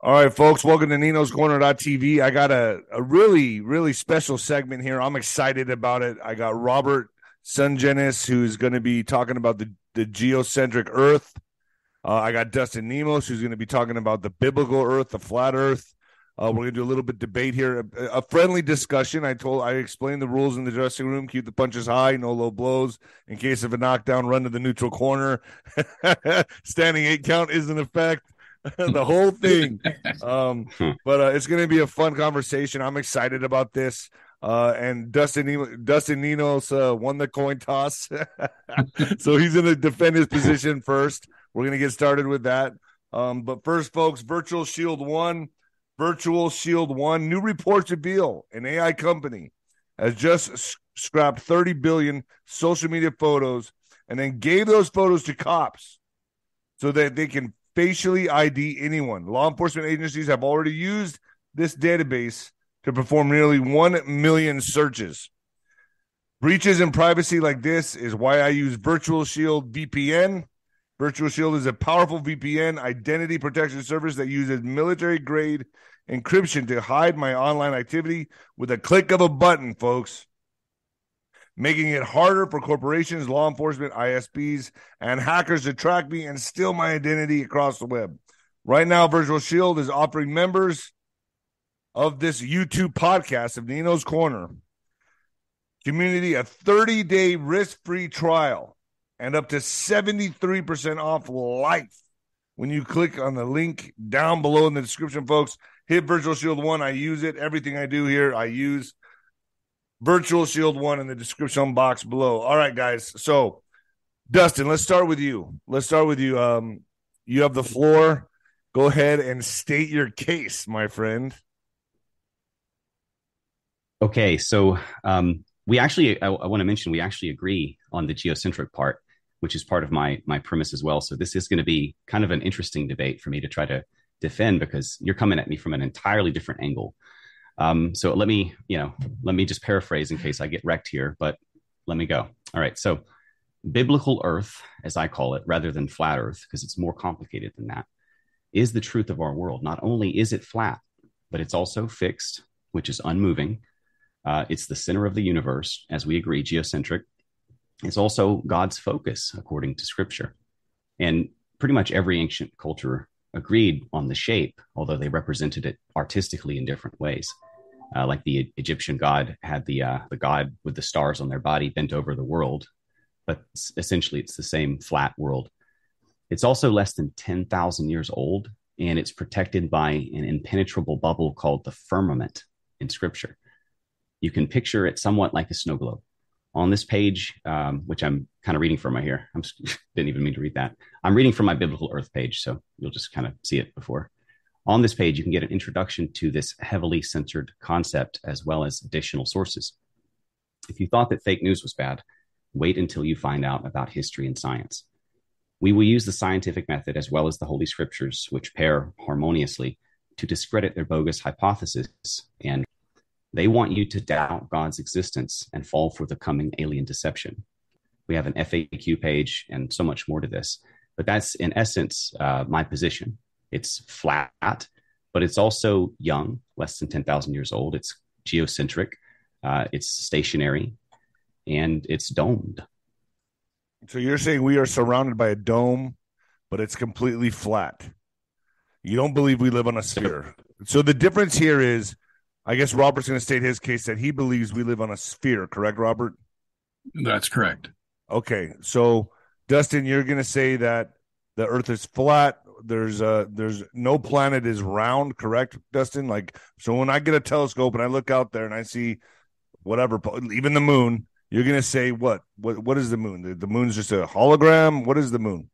All right, folks, welcome to Nino's Corner.tv. I got a, a really, really special segment here. I'm excited about it. I got Robert Sungenis, who's going to be talking about the, the geocentric Earth. Uh, I got Dustin Nemos, who's going to be talking about the biblical Earth, the flat Earth. Uh, we're going to do a little bit debate here, a, a, friendly discussion. I told, I explained the rules in the dressing room: keep the punches high, no low blows. In case of a knockdown, run to the neutral corner. Standing eight count is in effect. the whole thing. Um, hmm. but uh, it's going to be a fun conversation. I'm excited about this. Uh, and Dustin Dustin Nemos uh, won the coin toss, so he's going to defend his position first. We're going to get started with that. Um, but first, folks, Virtual Shield One, Virtual Shield One, new reports reveal an AI company has just scrapped 30 billion social media photos and then gave those photos to cops so that they can facially ID anyone. Law enforcement agencies have already used this database to perform nearly 1 million searches. Breaches in privacy like this is why I use Virtual Shield VPN. Virtual Shield is a powerful VPN identity protection service that uses military grade encryption to hide my online activity with a click of a button, folks making it harder for corporations, law enforcement, ISPs, and hackers to track me and steal my identity across the web. Right now, Virtual Shield is offering members of this YouTube podcast of Nino's Corner community a 30 day risk free trial and up to 73% off life when you click on the link down below in the description, folks. Hit Virtual Shield 1. I use it. Everything I do here, I use. Virtual Shield One in the description box below. All right, guys. So, Dustin, let's start with you. Let's start with you. Um, you have the floor. Go ahead and state your case, my friend. Okay, so um, we actually, I, I want to mention, we actually agree on the geocentric part, which is part of my my premise as well. So this is going to be kind of an interesting debate for me to try to defend because you're coming at me from an entirely different angle. Um, so let me, you know, let me just paraphrase in case I get wrecked here, but let me go. All right. So biblical earth, as I call it, rather than flat earth, because it's more complicated than that, is the truth of our world. Not only is it flat, but it's also fixed, which is unmoving. Uh, it's the center of the universe, as we agree, geocentric. It's also God's focus, according to scripture. And pretty much every ancient culture agreed on the shape, although they represented it artistically in different ways. Uh, like the Egyptian god had the uh, the god with the stars on their body bent over the world, but essentially it's the same flat world. It's also less than ten thousand years old, and it's protected by an impenetrable bubble called the firmament in Scripture. You can picture it somewhat like a snow globe on this page, um, which I'm kind of reading from right here. I didn't even mean to read that. I'm reading from my biblical earth page, so you'll just kind of see it before. On this page, you can get an introduction to this heavily censored concept as well as additional sources. If you thought that fake news was bad, wait until you find out about history and science. We will use the scientific method as well as the Holy Scriptures, which pair harmoniously, to discredit their bogus hypothesis and they want you to doubt God's existence and fall for the coming alien deception. We have an FAQ page and so much more to this. But that's in essence uh, my position. It's flat, but it's also young, less than 10,000 years old. It's geocentric, uh, it's stationary, and it's domed. So you're saying we are surrounded by a dome, but it's completely flat. You don't believe we live on a sphere. So the difference here is I guess Robert's going to state his case that he believes we live on a sphere, correct, Robert? That's correct. Okay. So, Dustin, you're going to say that the earth is flat. There's uh there's no planet is round, correct, Dustin? Like so when I get a telescope and I look out there and I see whatever even the moon, you're going to say what? What what is the moon? The, the moon's just a hologram? What is the moon?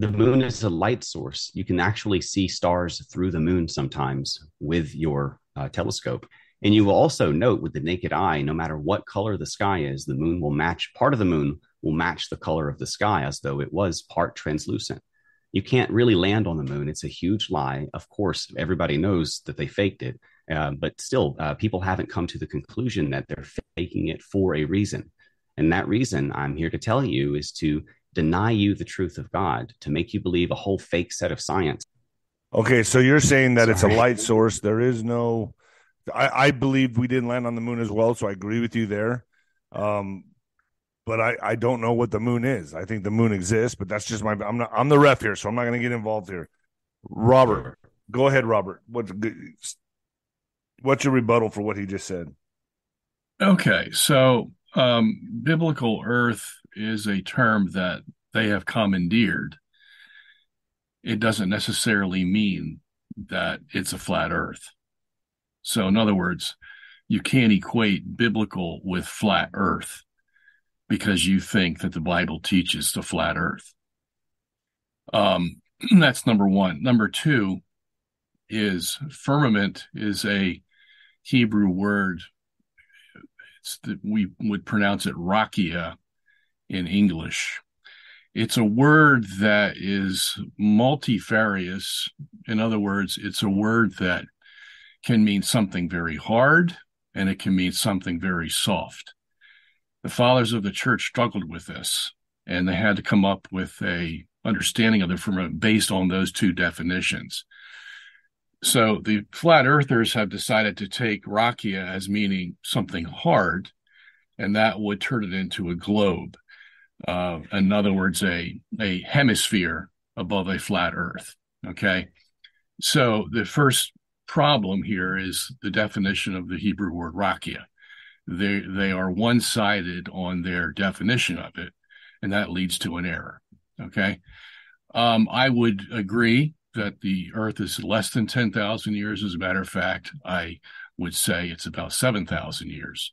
The moon is a light source. You can actually see stars through the moon sometimes with your uh, telescope. And you will also note with the naked eye, no matter what color the sky is, the moon will match, part of the moon will match the color of the sky as though it was part translucent. You can't really land on the moon. It's a huge lie. Of course, everybody knows that they faked it, uh, but still, uh, people haven't come to the conclusion that they're faking it for a reason. And that reason, I'm here to tell you, is to deny you the truth of God, to make you believe a whole fake set of science. Okay, so you're saying that Sorry. it's a light source. There is no. I, I believe we didn't land on the moon as well, so I agree with you there. Um, but I, I don't know what the moon is. I think the moon exists, but that's just my. I'm not. I'm the ref here, so I'm not going to get involved here. Robert, go ahead, Robert. What's what's your rebuttal for what he just said? Okay, so um, biblical Earth is a term that they have commandeered it doesn't necessarily mean that it's a flat earth. So, in other words, you can't equate biblical with flat earth because you think that the Bible teaches the flat earth. Um, that's number one. Number two is firmament is a Hebrew word. It's the, we would pronounce it rakia in English. It's a word that is multifarious. In other words, it's a word that can mean something very hard and it can mean something very soft. The fathers of the church struggled with this and they had to come up with a understanding of the firmament based on those two definitions. So the flat earthers have decided to take rakia as meaning something hard, and that would turn it into a globe uh, in other words, a, a hemisphere above a flat Earth. Okay. So the first problem here is the definition of the Hebrew word rakia. They, they are one sided on their definition of it, and that leads to an error. Okay. Um, I would agree that the Earth is less than 10,000 years. As a matter of fact, I would say it's about 7,000 years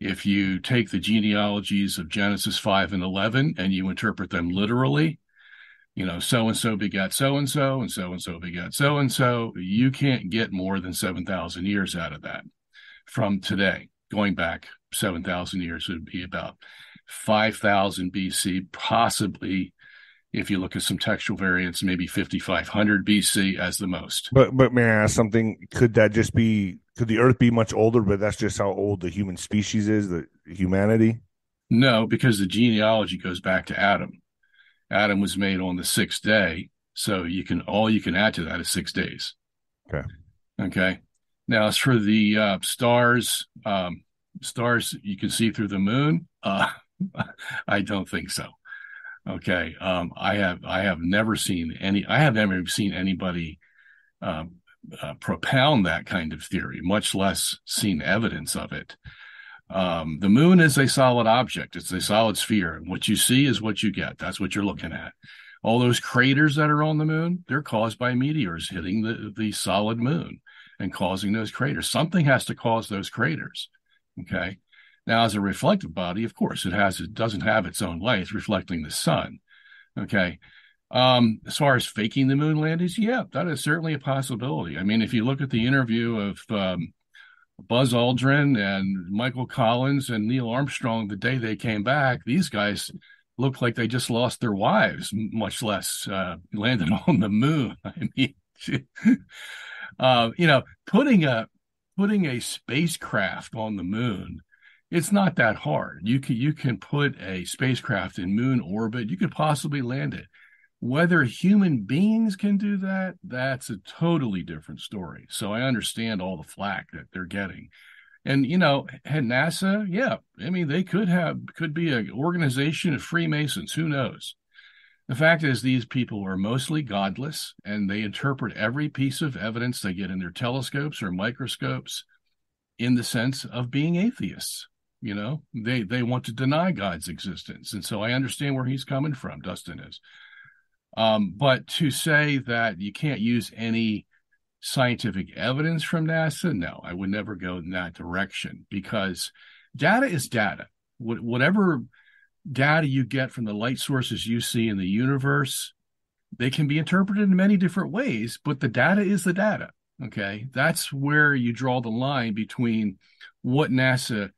if you take the genealogies of Genesis 5 and 11 and you interpret them literally, you know, so and so begat so and so, and so and so begat so and so, you can't get more than 7,000 years out of that from today. Going back 7,000 years would be about 5,000 BC, possibly if you look at some textual variants, maybe 5500 BC as the most. But but may I ask something? Could that just be could the Earth be much older? But that's just how old the human species is, the humanity. No, because the genealogy goes back to Adam. Adam was made on the sixth day, so you can all you can add to that is six days. Okay. Okay. Now, as for the uh, stars, um, stars you can see through the moon. Uh, I don't think so. Okay. Um, I have I have never seen any. I have never seen anybody um, uh, propound that kind of theory, much less seen evidence of it. Um, the moon is a solid object. It's a solid sphere. What you see is what you get. That's what you're looking at. All those craters that are on the moon, they're caused by meteors hitting the, the solid moon and causing those craters. Something has to cause those craters. Okay. Now, as a reflective body, of course, it has it doesn't have its own light; it's reflecting the sun. Okay. Um, as far as faking the moon landings, yeah, that is certainly a possibility. I mean, if you look at the interview of um, Buzz Aldrin and Michael Collins and Neil Armstrong the day they came back, these guys looked like they just lost their wives, much less uh, landed on the moon. I mean, uh, you know, putting a putting a spacecraft on the moon it's not that hard. You can you can put a spacecraft in moon orbit. You could possibly land it. Whether human beings can do that, that's a totally different story. So I understand all the flack that they're getting. And you know, NASA, yeah, I mean they could have could be an organization of Freemasons, who knows? The fact is these people are mostly godless and they interpret every piece of evidence they get in their telescopes or microscopes in the sense of being atheists you know they they want to deny god's existence. And so i understand where he's coming from dustin is. Um, but to say that you can't use any scientific evidence from nasa no i would never go in that direction because data is data. Wh- whatever data you get from the light sources you see in the universe they can be interpreted in many different ways but the data is the data okay? That's where you draw the line between what nasa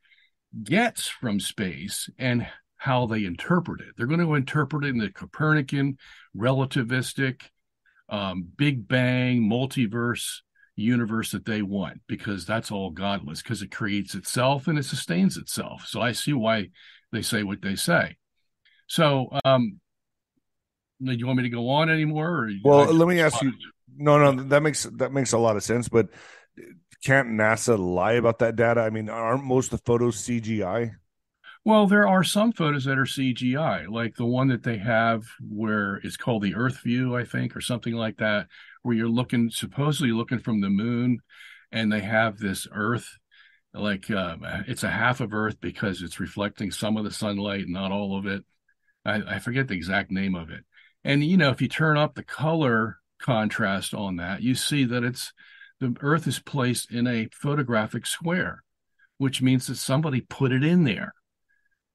gets from space and how they interpret it. They're going to interpret it in the Copernican, relativistic, um, Big Bang, multiverse universe that they want because that's all godless because it creates itself and it sustains itself. So I see why they say what they say. So, um, do you want me to go on anymore? well, let me ask you. No, no, that makes that makes a lot of sense. But can't NASA lie about that data? I mean, aren't most of the photos CGI? Well, there are some photos that are CGI, like the one that they have where it's called the Earth view, I think, or something like that, where you're looking supposedly looking from the moon, and they have this Earth, like uh, it's a half of Earth because it's reflecting some of the sunlight, not all of it. I, I forget the exact name of it. And you know, if you turn up the color contrast on that, you see that it's the Earth is placed in a photographic square, which means that somebody put it in there.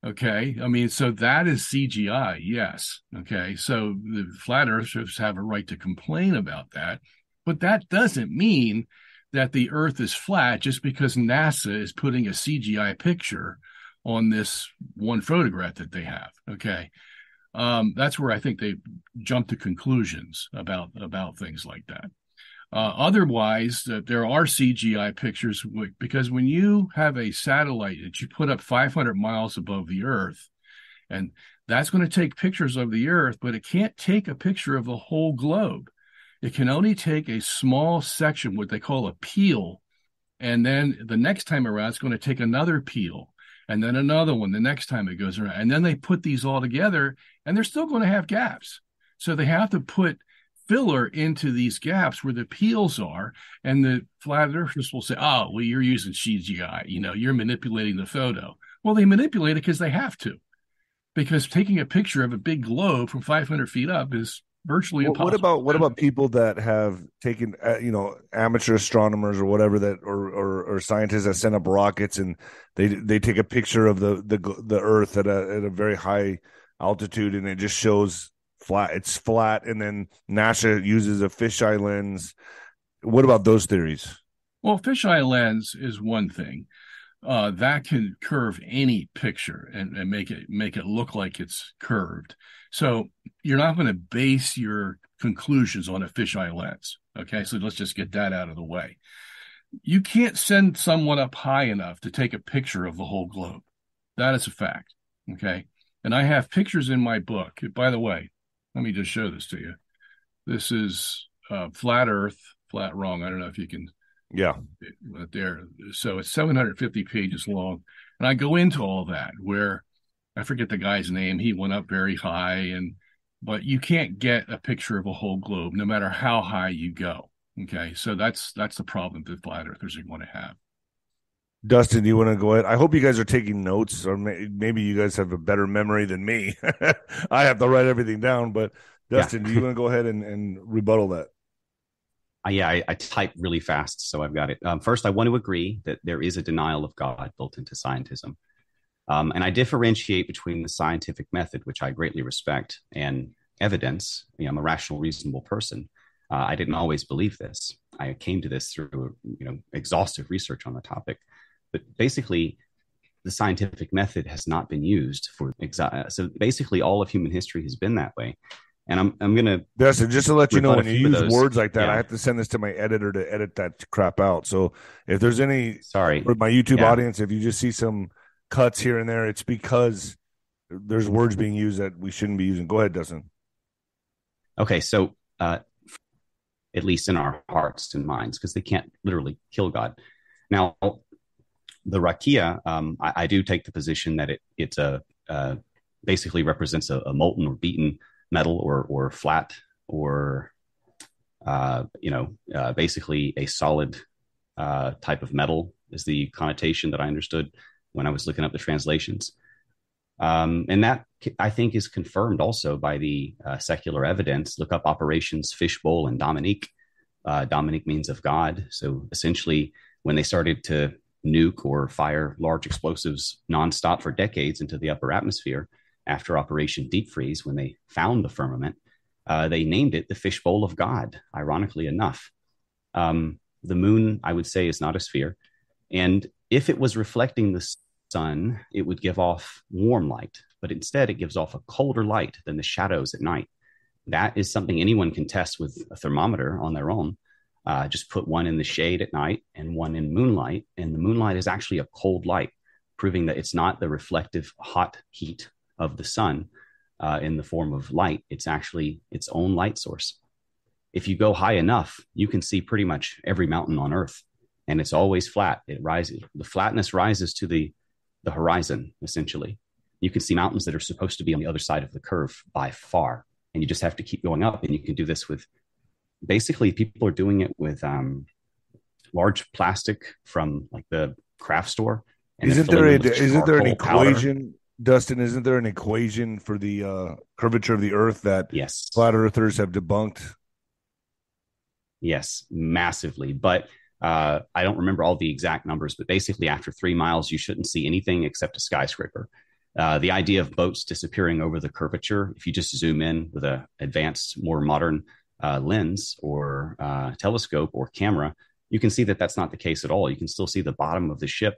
Okay. I mean, so that is CGI, yes. Okay. So the flat earthers have a right to complain about that. But that doesn't mean that the earth is flat just because NASA is putting a CGI picture on this one photograph that they have. Okay. Um, that's where I think they jump to conclusions about about things like that. Uh, otherwise, uh, there are CGI pictures because when you have a satellite that you put up 500 miles above the Earth, and that's going to take pictures of the Earth, but it can't take a picture of the whole globe. It can only take a small section, what they call a peel, and then the next time around, it's going to take another peel, and then another one the next time it goes around, and then they put these all together, and they're still going to have gaps. So they have to put filler into these gaps where the peels are, and the flat earthers will say, "Oh, well, you're using CGI. You know, you're manipulating the photo." Well, they manipulate it because they have to, because taking a picture of a big globe from 500 feet up is virtually impossible. What about what about people that have taken, uh, you know, amateur astronomers or whatever that, or, or, or scientists that send up rockets and they they take a picture of the the the Earth at a at a very high altitude and it just shows flat. It's flat, and then NASA uses a fisheye lens. What about those theories? Well, fisheye lens is one thing. Uh, that can curve any picture and, and make it make it look like it's curved. So you're not going to base your conclusions on a fisheye lens. Okay, so let's just get that out of the way. You can't send someone up high enough to take a picture of the whole globe. That is a fact. Okay. And I have pictures in my book. By the way, let me just show this to you. This is uh, flat Earth, flat wrong. I don't know if you can. Yeah. There. So it's 750 pages long, and I go into all that where I forget the guy's name. He went up very high, and but you can't get a picture of a whole globe, no matter how high you go. Okay, so that's that's the problem that flat earthers are going to have. Dustin, do you want to go ahead? I hope you guys are taking notes, or may, maybe you guys have a better memory than me. I have to write everything down. But Dustin, yeah. do you want to go ahead and, and rebuttal that? Uh, yeah, I, I, type really fast, so I've got it. Um, first, I want to agree that there is a denial of God built into scientism. Um, and I differentiate between the scientific method, which I greatly respect, and evidence. You know, I'm a rational, reasonable person. Uh, I didn't always believe this. I came to this through you know exhaustive research on the topic. But basically, the scientific method has not been used for so basically all of human history has been that way. And I'm I'm gonna Dustin, just to let you know when you use words like that, yeah. I have to send this to my editor to edit that crap out. So if there's any sorry for my YouTube yeah. audience, if you just see some cuts here and there, it's because there's words being used that we shouldn't be using. Go ahead, Dustin. Okay, so uh, at least in our hearts and minds, because they can't literally kill God. Now, the rakia, um, I, I, do take the position that it it's a uh, basically represents a, a, molten or beaten metal or or flat or uh, you know uh, basically a solid uh, type of metal is the connotation that I understood when I was looking up the translations. Um, and that I think is confirmed also by the uh, secular evidence. Look up operations Fishbowl and Dominic. Uh, Dominic means of God. So essentially, when they started to nuke or fire large explosives nonstop for decades into the upper atmosphere after Operation Deep Freeze, when they found the firmament, uh, they named it the fishbowl of God, ironically enough. Um, the moon, I would say, is not a sphere. And if it was reflecting the sun, it would give off warm light, but instead it gives off a colder light than the shadows at night. That is something anyone can test with a thermometer on their own. Uh, just put one in the shade at night and one in moonlight. And the moonlight is actually a cold light, proving that it's not the reflective hot heat of the sun uh, in the form of light. It's actually its own light source. if you go high enough, you can see pretty much every mountain on Earth, and it's always flat. It rises. The flatness rises to the the horizon essentially. You can see mountains that are supposed to be on the other side of the curve by far, and you just have to keep going up. And you can do this with basically people are doing it with um, large plastic from like the craft store. isn't there a, isn't there an equation, powder. Dustin? Isn't there an equation for the uh, curvature of the Earth that yes flat earthers have debunked? Yes, massively. But uh, I don't remember all the exact numbers, but basically, after three miles, you shouldn't see anything except a skyscraper. Uh, the idea of boats disappearing over the curvature, if you just zoom in with an advanced, more modern uh, lens or uh, telescope or camera, you can see that that's not the case at all. You can still see the bottom of the ship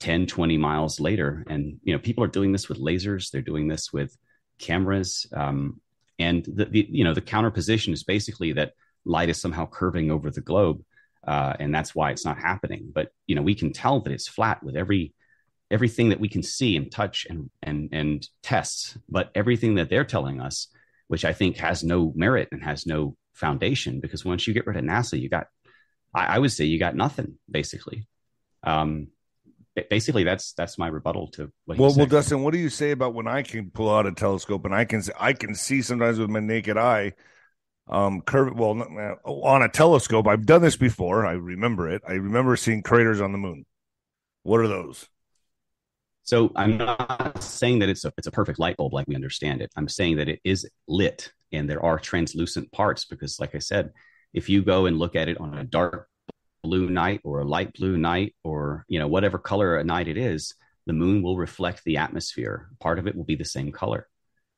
10, 20 miles later. And, you know, people are doing this with lasers, they're doing this with cameras. Um, and the, the, you know, the counter position is basically that light is somehow curving over the globe. Uh, and that's why it's not happening. But, you know, we can tell that it's flat with every everything that we can see and touch and and and test but everything that they're telling us which i think has no merit and has no foundation because once you get rid of nasa you got i, I would say you got nothing basically. Um basically that's that's my rebuttal to what well well dustin what do you say about when i can pull out a telescope and i can i can see sometimes with my naked eye um curve well on a telescope? I've done this before. I remember it. I remember seeing craters on the moon. What are those so I'm not saying that it's a it's a perfect light bulb like we understand it. I'm saying that it is lit and there are translucent parts because like I said, if you go and look at it on a dark blue night or a light blue night or you know whatever color a night it is, the moon will reflect the atmosphere. Part of it will be the same color.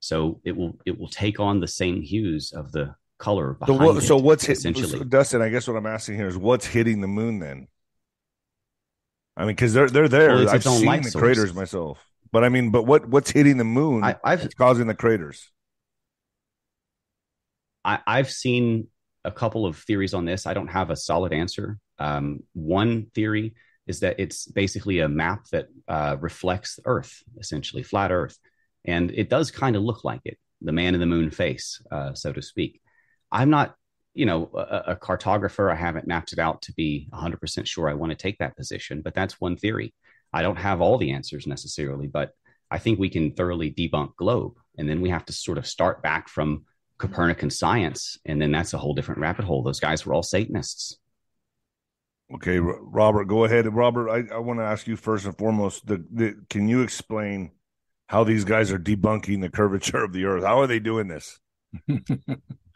So it will it will take on the same hues of the color so, what, so what's hit, essentially Dustin, I guess what I'm asking here is what's hitting the moon then? I mean, because they're they're there. Well, I've seen the source. craters myself, but I mean, but what what's hitting the moon? I, have causing the craters. I, I've seen a couple of theories on this. I don't have a solid answer. Um, one theory is that it's basically a map that uh, reflects Earth, essentially flat Earth, and it does kind of look like it, the man in the moon face, uh, so to speak. I'm not you know, a, a, cartographer, I haven't mapped it out to be 100% sure I want to take that position, but that's one theory. I don't have all the answers necessarily, but I think we can thoroughly debunk globe. And then we have to sort of start back from Copernican science. And then that's a whole different rabbit hole. Those guys were all Satanists. Okay, Robert, go ahead. Robert, I, I want to ask you first and foremost, the, the, can you explain how these guys are debunking the curvature of the earth? How are they doing this?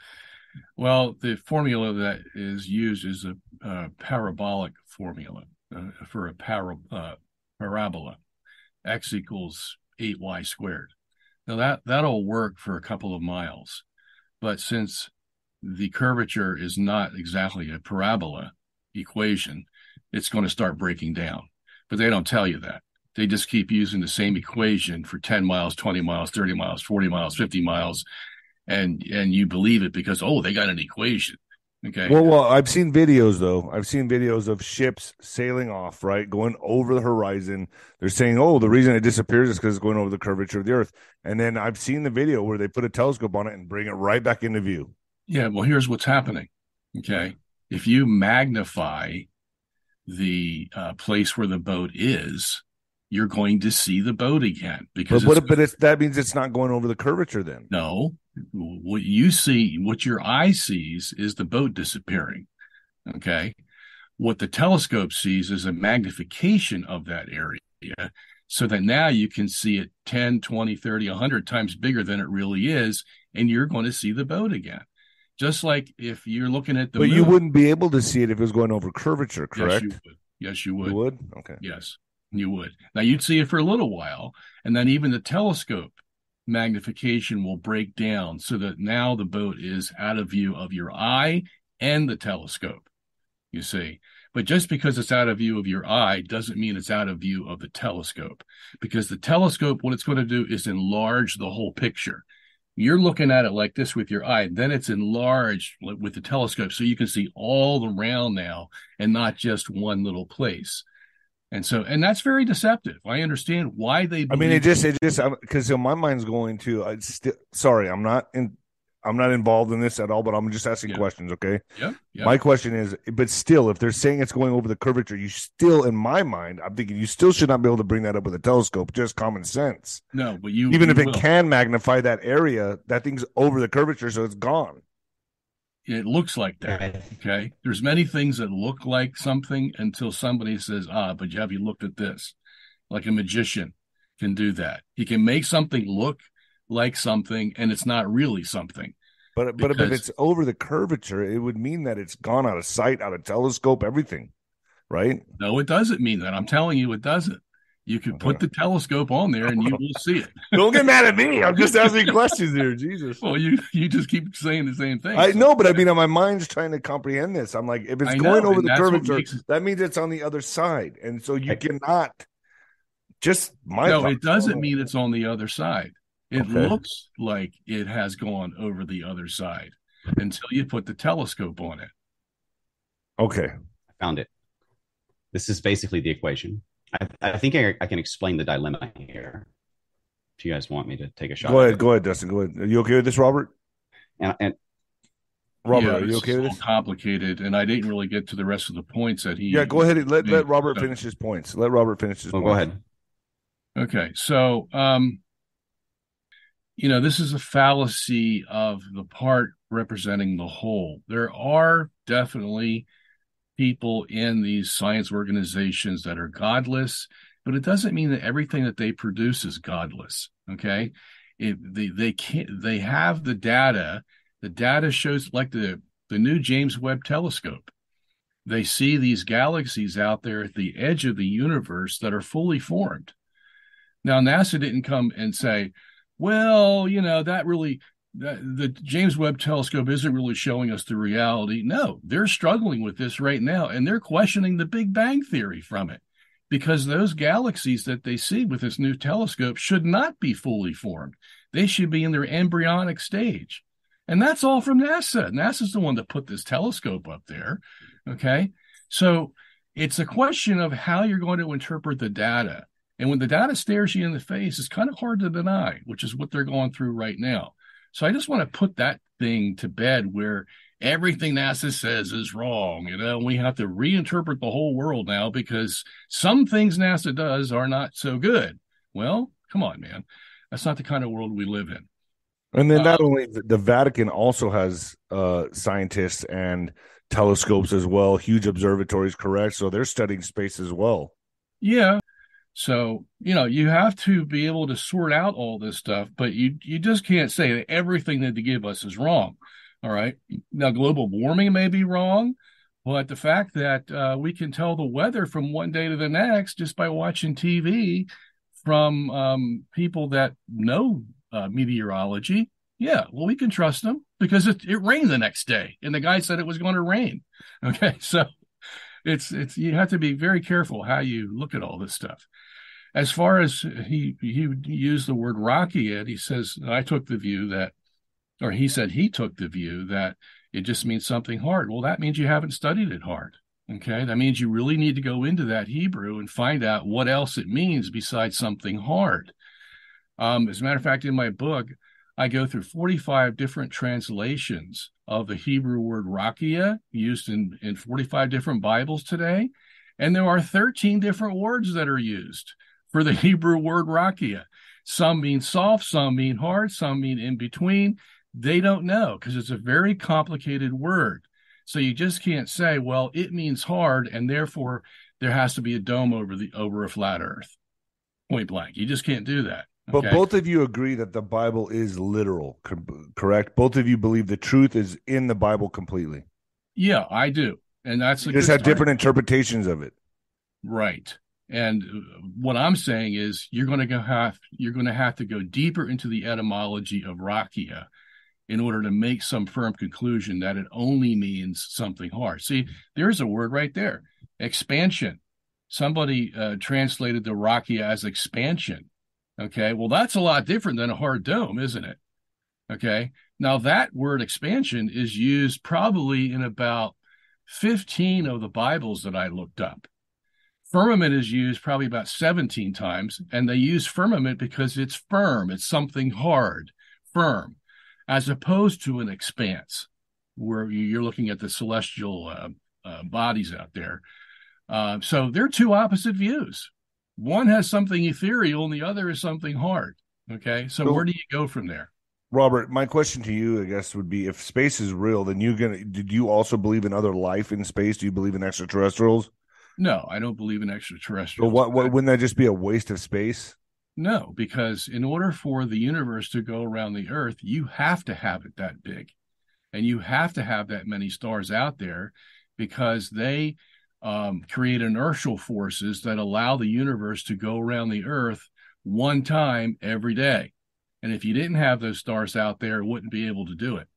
Well, the formula that is used is a, a parabolic formula uh, for a para, uh, parabola. X equals 8y squared. Now that that'll work for a couple of miles, but since the curvature is not exactly a parabola equation, it's going to start breaking down. But they don't tell you that. They just keep using the same equation for 10 miles, 20 miles, 30 miles, 40 miles, 50 miles, and and you believe it because oh they got an equation. Okay. Well well i've seen videos though. I've seen videos of ships sailing off right going over the horizon. They're saying oh the reason it disappears is because it's going over the curvature of the earth. And then i've seen the video where they put a telescope on it and bring it right back into view. Yeah well here's what's happening. Okay. If you magnify the uh, place where the boat is you're going to see the boat again because but, but, but it's, that means it's not going over the curvature then no what you see, what your eye sees is the boat disappearing. Okay. What the telescope sees is a magnification of that area so that now you can see it 10, 20, 30, 100 times bigger than it really is. And you're going to see the boat again. Just like if you're looking at the But moon, you wouldn't be able to see it if it was going over curvature, correct? Yes, you would. Yes, you would. You would? Okay. Yes, you would. Now you'd see it for a little while, and then even the telescope magnification will break down so that now the boat is out of view of your eye and the telescope, you see. But just because it's out of view of your eye doesn't mean it's out of view of the telescope, because the telescope, what it's going to do is enlarge the whole picture. You're looking at it like this with your eye, then it's enlarged with the telescope so you can see all around now and not just one little place. And so, and that's very deceptive. I understand why they. I mean, it just, it just, because my mind's going to. I still, sorry, I'm not in. I'm not involved in this at all, but I'm just asking Yeah. questions. Okay. Yep. yep. My question is, but still, if they're saying it's going over the curvature, you still, in my mind, I'm thinking you still should not be able to bring that up with a telescope. Just common sense. no, but you Even you if it can magnify that area, that thing's over the curvature, so it's gone. It looks like that. Okay. There's many things that look like something until somebody says, ah, but have you looked at this? Like a magician can do that. He can make something look like something and it's not really something. But but if it's over the curvature, it would mean that it's gone out of sight, out of telescope, everything, right? No, it doesn't mean that. I'm telling you, it doesn't. You can put the telescope on there and you will see it. Don't get mad at me. I'm just asking questions here, Jesus. Well, you you just keep saying the same thing. I know, but I mean, my mind's trying to comprehend this. I'm like, if it's I know, going over the curvature, makes that means it's on the other side, and so you I- cannot just my. no, thoughts. it doesn't mean it's on the other side. It Okay. looks like it has gone over the other side until you put the telescope on it. Okay, I found it. This is basically the equation. I, I think I, I can explain the dilemma here. If you guys want me to take a shot. go at ahead, go ahead, Dustin. Go ahead. Are you okay with this, Robert? And, and Robert, Yeah, are you it's okay with this? complicated, and I didn't really get to the rest of the points that he. Yeah, go ahead. and Let Yeah, let Robert so- finish his points. Let Robert finish his. well, points. go ahead. Okay, so um, you know, this is a fallacy of the part representing the whole. There are definitely people in these science organizations that are godless, but it doesn't mean that everything that they produce is godless. Okay, it, they they can't they have the data. The data shows like the the new James Webb Telescope. They see these galaxies out there at the edge of the universe that are fully formed. Now, NASA didn't come and say, well, you know, that really, the James Webb Telescope isn't really showing us the reality. No, they're struggling with this right now, and they're questioning the Big Bang Theory from it because those galaxies that they see with this new telescope should not be fully formed. They should be in their embryonic stage. And that's all from NASA. NASA's the one that put this telescope up there. Okay. So it's a question of how you're going to interpret the data. And when the data stares you in the face, it's kind of hard to deny, which is what they're going through right now. So I just want to put that thing to bed where everything NASA says is wrong. You know, we have to reinterpret the whole world now because some things NASA does are not so good. Well, come on, man. That's not the kind of world we live in. And then not Uh, only the, the Vatican also has uh, scientists and telescopes as well, huge observatories, correct? So they're studying space as well. Yeah. So, you know, you have to be able to sort out all this stuff, but you you just can't say that everything that they give us is wrong. All right. Now, global warming may be wrong, but the fact that uh, we can tell the weather from one day to the next just by watching TV from um, people that know uh, meteorology, yeah, well, we can trust them because it, it rained the next day, and the guy said it was going to rain. Okay, so it's it's you have to be very careful how you look at all this stuff. As far as he he used the word rakia, he says I took the view that, or he said he took the view that it just means something hard. Well, that means you haven't studied it hard. Okay, that means you really need to go into that Hebrew and find out what else it means besides something hard. Um, as a matter of fact, in my book, I go through 45 different translations of the Hebrew word rakia used in, in 45 different Bibles today. And there are 13 different words that are used for the Hebrew word rakia. Some mean soft, some mean hard, some mean in between. They don't know because it's a very complicated word. So you just can't say, well, it means hard, and therefore there has to be a dome over the over a flat earth. Point blank. You just can't do that. But both of you agree that the Bible is literal, correct? Both of you believe the truth is in the Bible completely. Yeah, I do. And that's You just have different interpretations of it. Right. And what I'm saying is you're going to have you're going to have to go deeper into the etymology of rakia in order to make some firm conclusion that it only means something hard. See, there's a word right there. Expansion. Somebody uh, translated the rakia as expansion. Okay. Well, that's a lot different than a hard dome, isn't it? Okay. Now that word expansion is used probably in about 15 of the Bibles that I looked up. Firmament is used probably about 17 times, and they use firmament because it's firm, it's something hard, firm. as opposed to an expanse where you're looking at the celestial uh, uh, bodies out there. Uh, so they're two opposite views. One has something ethereal and the other is something hard. Okay. So, so where do you go from there? Robert, my question to you, I guess, would be: If space is real, then you gonna did you also believe in other life in space? Do you believe in extraterrestrials? No, I don't believe in extraterrestrials. But what, what wouldn't that just be a waste of space? No, because in order for the universe to go around the Earth, you have to have it that big, and you have to have that many stars out there, because they um, create inertial forces that allow the universe to go around the Earth one time every day. And if you didn't have those stars out there, it wouldn't be able to do it.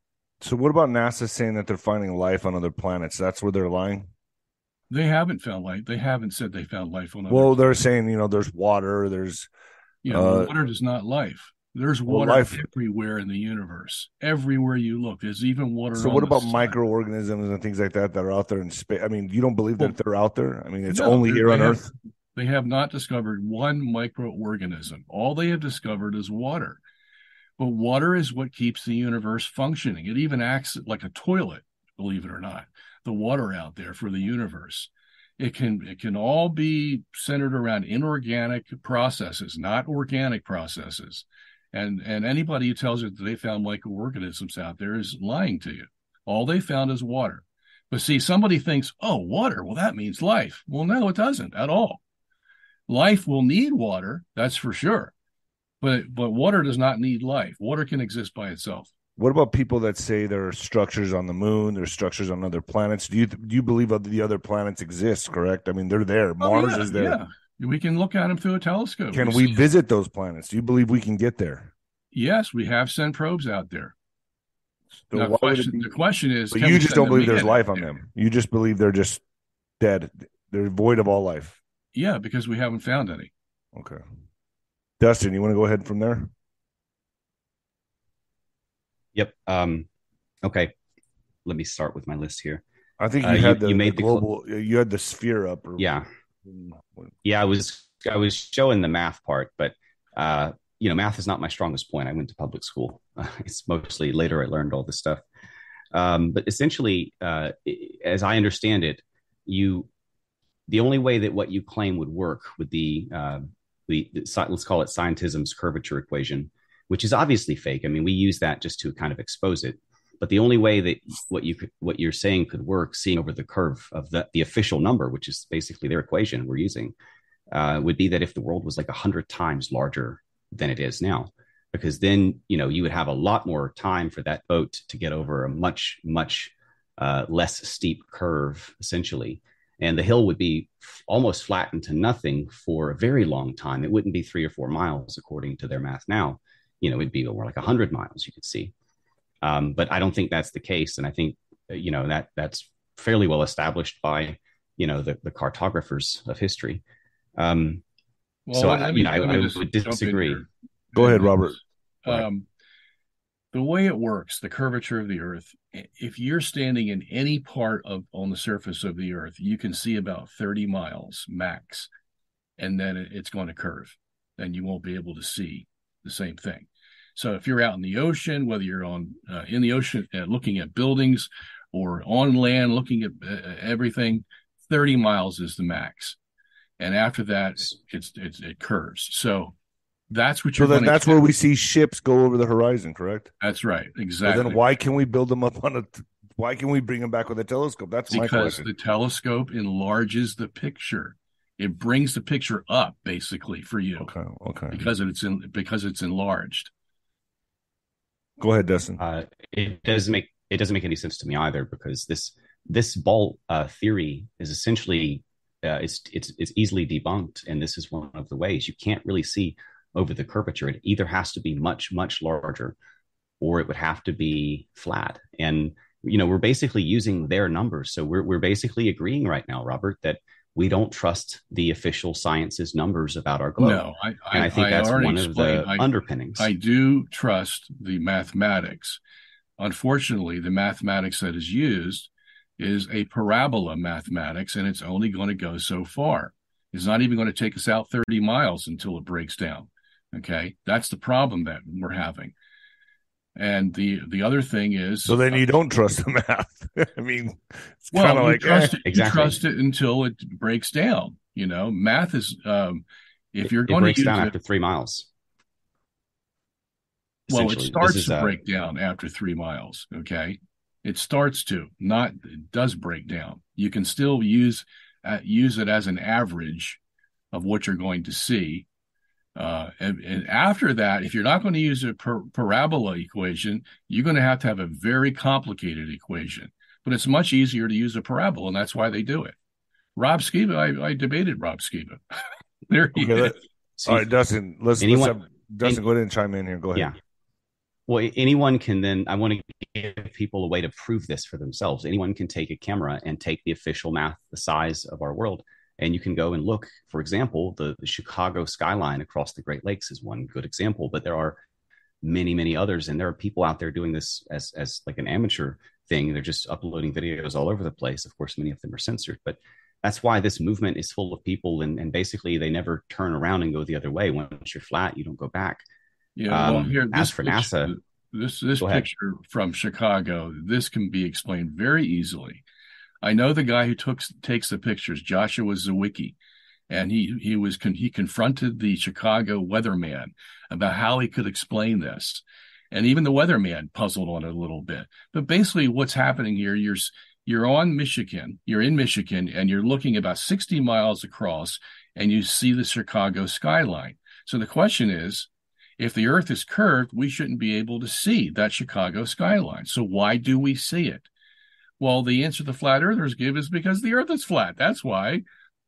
So, what about NASA saying that they're finding life on other planets? That's where they're lying. They haven't found life. They haven't said they found life on. Well, they're saying you know there's water. There's you know uh, water is not life. There's water well, life, everywhere in the universe. Everywhere you look, there's even water. So, what about side. microorganisms and things like that that are out there in space? I mean, you don't believe that well, they're out there? I mean, it's no, only here on have, Earth. They have not discovered one microorganism. All they have discovered is water. But water is what keeps the universe functioning. It even acts like a toilet, believe it or not. The water out there for the universe. It can it can all be centered around inorganic processes, not organic processes. And and anybody who tells you that they found microorganisms out there is lying to you. All they found is water. But see, somebody thinks, oh, water, well, that means life. Well, no, it doesn't at all. Life will need water, that's for sure but but water does not need life. Water can exist by itself. What about people that say there are structures on the moon, there's structures on other planets? Do you do you believe the other planets exist? Correct. I mean, they're there. Oh, Mars yeah, is there. Yeah. We can look at them through a telescope. Can we, we visit those planets? Do you believe we can get there? Yes, we have sent probes out there. So now, question, the question is, you just don't believe there's life on there? them. You just believe they're just dead. They're void of all life. Yeah, because we haven't found any. Okay. Dustin, you want to go ahead from there? Yep. Um, okay. Let me start with my list here. I think you uh, had you, the, you made the global. The cl- you had the sphere up. Or, yeah. Yeah, I was I was showing the math part, but uh, you know, math is not my strongest point. I went to public school. Uh, it's mostly later I learned all this stuff. Um, but essentially, uh, as I understand it, you the only way that what you claim would work would be uh, the, let's call it scientism's curvature equation, which is obviously fake. I mean, we use that just to kind of expose it. But the only way that what you could, what you're saying could work, seeing over the curve of the, the official number, which is basically their equation we're using, uh, would be that if the world was like hundred times larger than it is now, because then you know you would have a lot more time for that boat to get over a much much uh, less steep curve, essentially and the hill would be almost flattened to nothing for a very long time. It wouldn't be three or four miles according to their math now. You know, it'd be more like a hundred miles. You could see, um, but I don't think that's the case, and I think uh, you know that that's fairly well established by you know the, the cartographers of history. Um, well, so I, me, you know, I, I would disagree. Go ahead, Robert. Um, the way it works, the curvature of the earth, if you're standing in any part of on the surface of the earth, you can see about 30 miles max, and then it's going to curve, and you won't be able to see the same thing. So if you're out in the ocean, whether you're on uh, in the ocean uh, looking at buildings or on land looking at uh, everything, 30 miles is the max, and after that, it's, it's it curves. So that's what you're. So then that's where we see ships go over the horizon, correct? That's right, exactly. then why can we build them up on a? Why can we bring them back with a telescope? That's because the telescope enlarges the picture. It brings the picture up basically for you. Okay. Okay. Because it's in because it's enlarged. Go ahead, Dustin. Uh, it doesn't make it doesn't make any sense to me either because this this ball uh, theory is essentially uh, it's it's it's easily debunked, and this is one of the ways you can't really see over the curvature. It either has to be much, much larger or it would have to be flat. And, you know, we're basically using their numbers. So we're, we're basically agreeing right now, Robert, that we don't trust the official science's numbers about our globe. No, I, I, I think I that's one of the I, underpinnings. I do trust the mathematics. Unfortunately, the mathematics that is used is a parabola mathematics, and it's only going to go so far. It's not even going to take us out 30 miles until it breaks down. Okay. That's the problem that we're having. And the the other thing is, so then you don't trust the math. I mean, it's well, kind of you like trust eh. it, Exactly. you trust it until it breaks down. You know, math is um, if you're it going to breaks use down it, after three miles. well, it starts to a- break down after three miles. Okay, it starts to not it does break down. You can still use uh, use it as an average of what you're going to see. Uh, and, and after that, if you're not going to use a par- parabola equation, you're going to have to have a very complicated equation. But it's much easier to use a parabola, and that's why they do it. Rob Skiba, I, I debated Rob Skiba. there he Okay, is. let- So all right, Dustin. Let's, Anyone- let's have, Dustin go ahead and chime in here. Go ahead. Yeah. Well, anyone can then, I want to give people a way to prove this for themselves. Anyone can take a camera and take the official math, the size of our world, and you can go and look. For example, the, the Chicago skyline across the Great Lakes is one good example, but there are many, many others. And there are people out there doing this as, as like an amateur thing. They're just uploading videos all over the place. Of course, many of them are censored, but that's why this movement is full of people. And, and basically, they never turn around and go the other way. Once you're flat, you don't go back. Yeah. Well, Um, here, as this for picture- NASA- this this picture from Chicago, this can be explained very easily. I know the guy who took takes the pictures, Joshua Nowicki, and he he was con, he confronted the Chicago weatherman about how he could explain this, and even the weatherman puzzled on it a little bit. But basically, what's happening here? You're you're on Michigan, you're in Michigan, and you're looking about 60 miles across, and you see the Chicago skyline. So the question is, if the earth is curved, we shouldn't be able to see that Chicago skyline. So why do we see it? Well, the answer the flat earthers give is because the earth is flat. That's why.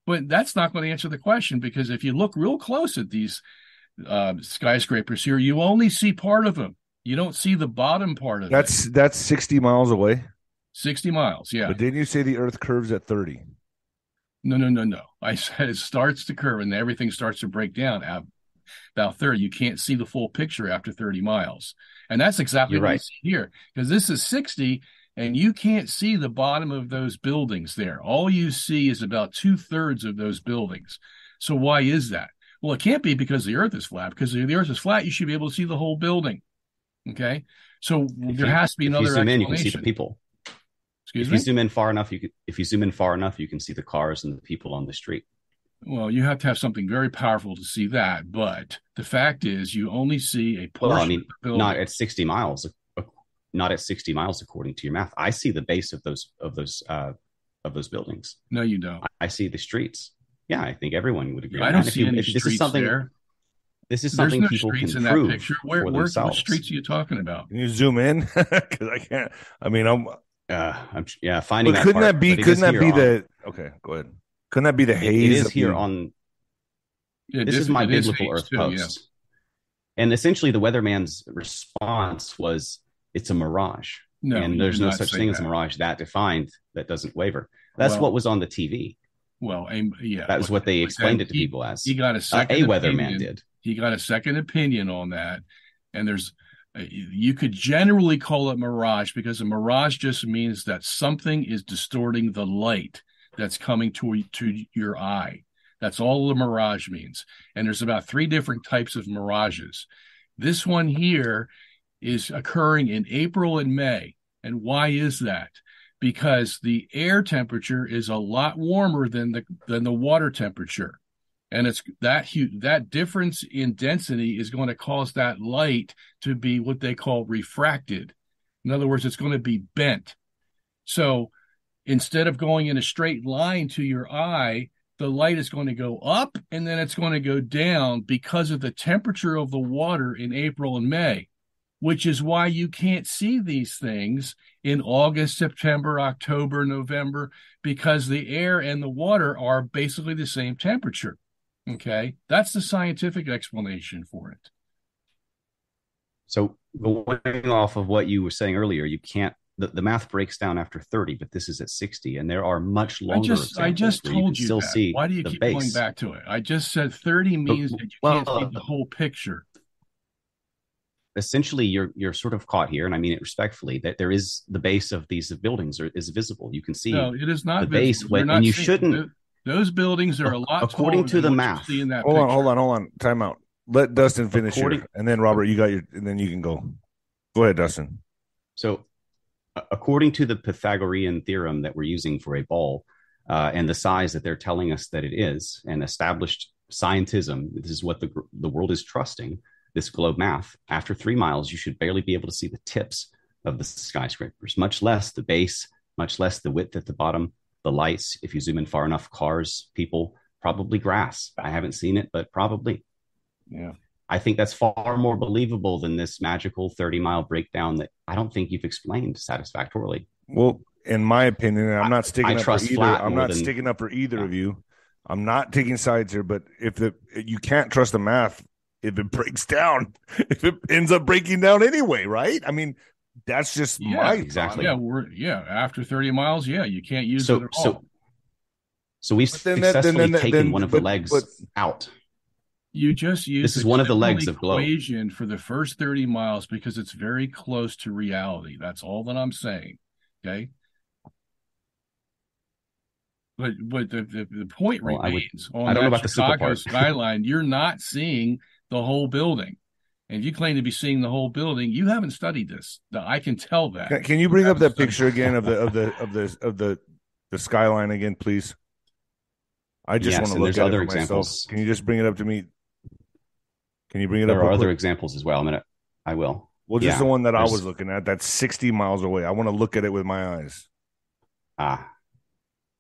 But that's not going to answer the question because if you look real close at these uh, skyscrapers here, you only see part of them. You don't see the bottom part of That's it. that's sixty miles away. 60 miles. Yeah. But didn't you say the Earth curves at thirty? No, no, no, no. I said it starts to curve and everything starts to break down at about 30. You can't see the full picture after 30 miles. And that's exactly You're what you right. see here because this is 60 and you can't see the bottom of those buildings there. All you see is about two thirds of those buildings. So why is that? Well, it can't be because the earth is flat because if the earth is flat, you should be able to see the whole building. Okay. So If there you- has to be if another you zoom in, you can see the people. Excuse if me? you zoom in far enough, you can, if you zoom in far enough, you can see the cars and the people on the street. Well, you have to have something very powerful to see that, but the fact is, you only see a portion Well, I mean, of the building. not at 60 miles, not at 60 miles according to your math. I see the base of those of those uh, of those buildings. no, you don't. I- I see the streets. Yeah, I think everyone would agree. I don't that. If see you- any if streets this is something. there. This is There's something no people streets can in that prove picture. Where, for where what themselves. streets are you talking about? Can you zoom in? Because I can't. I mean, I'm. Uh, I'm, yeah, finding But that. couldn't part, that be? Couldn't that be on- the? Okay, go ahead. Couldn't that be the it- haze? it is here the- on It this is my it biblical haze Earth too, post. yeah. And essentially, the weatherman's response was, "It's a mirage." No, and there's no such thing as a mirage that defined that doesn't waver. That's Well, what was on the TV. Well, yeah, That was what they explained it to he- people as. He got a Uh, second. a weatherman did. He got a second opinion on that, and there's uh, you could generally call it mirage because a mirage just means that something is distorting the light that's coming to to your eye. That's all a mirage means. And there's about three different types of mirages. This one here is occurring in April and May. And why is that? Because the air temperature is a lot warmer than the than the water temperature and it's that huge that difference in density is going to cause that light to be what they call refracted in other words it's going to be bent so instead of going in a straight line to your eye the light is going to go up and then it's going to go down because of the temperature of the water in April and May which is why you can't see these things in August, September, October, November because the air and the water are basically the same temperature Okay, that's the scientific explanation for it. So going off of what you were saying earlier, you can't. The, the math breaks down after 30, but this is at 60, and there are much I longer. just, I just told can you, still that. see Why do you keep base. going back to it? I just said thirty means that you well, can't see the whole picture. Essentially, you're you're sort of caught here, and I mean it respectfully. That there is the base of these buildings are, is visible. You can see No, it is not the base when- not and you shouldn't- th- Those buildings are a lot According to the math. see in that Hold on, hold on, hold on. Time out. Let Dustin finish According- here, and then Robert, you got your, and then you can go. Go ahead, Dustin. So, according to the Pythagorean theorem that we're using for a ball uh, and the size that they're telling us that it is, and established scientism, this is what the, the world is trusting this globe math. After three miles, you should barely be able to see the tips of the skyscrapers, much less the base, much less the width at the bottom, the lights. If you zoom in far enough, cars, people, probably grass. I haven't seen it, but probably. Yeah. I think that's far more believable than this magical 30 mile breakdown that I don't think you've explained satisfactorily. Well, in my opinion, I'm not sticking I up for trust either. I'm not than- sticking up for either Yeah. of you. I'm not taking sides here, but if the you can't trust the math if it breaks down, if it ends up breaking down anyway, right? I mean, that's just Yeah, my exactly. Yeah, we're yeah. After thirty miles, yeah, you can't use So- it at all. so- So we've But then that- then- successfully then- taken then- one of but- the legs but- out. you just use This is one of the legs of globe. equation for the first thirty miles because it's very close to reality. That's all that I'm saying. Okay. But but the the, the point Well, I would- remains on I don't know about the simple Chicago part. skyline. You're not seeing the whole building, and if you claim to be seeing the whole building, you haven't studied this. I can tell that. Can, can you bring up that Absolutely. picture again of the of the of the of the the skyline again, please? I just Yes, want to look at other it for myself. examples. Can you just bring it up to me? Can you bring it There up? are other quick? examples as well. I'm gonna, I will. Well, just yeah, the one that I was looking at. That's 60 miles away. I want to look at it with my eyes. Ah,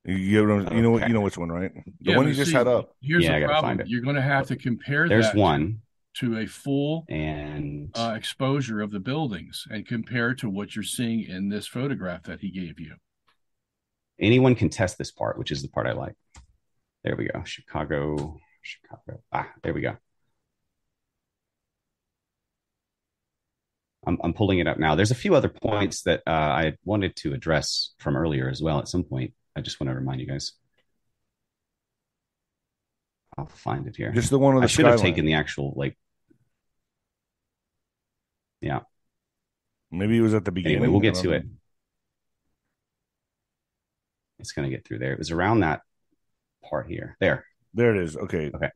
You, get what you know Okay. you know which one, right? The Yeah, one but you just had up. Here's Yeah, I the gotta problem: find it. you're going to have to compare there's that one, to a full and uh, exposure of the buildings and compare to what you're seeing in this photograph that he gave you. anyone can test this part, which is the part I like. There we go. Chicago, Chicago. Ah, there we go. I'm, I'm pulling it up now. There's a few other points that uh, I wanted to address from earlier as well at some point. I just want to remind you guys. I'll find it here. Just the one of the I should have taken the actual like. Yeah. Maybe it was at the beginning. Anyway, we'll get to don't it. It's going to get through there. It was around that part here. There. There it is. Okay. Okay.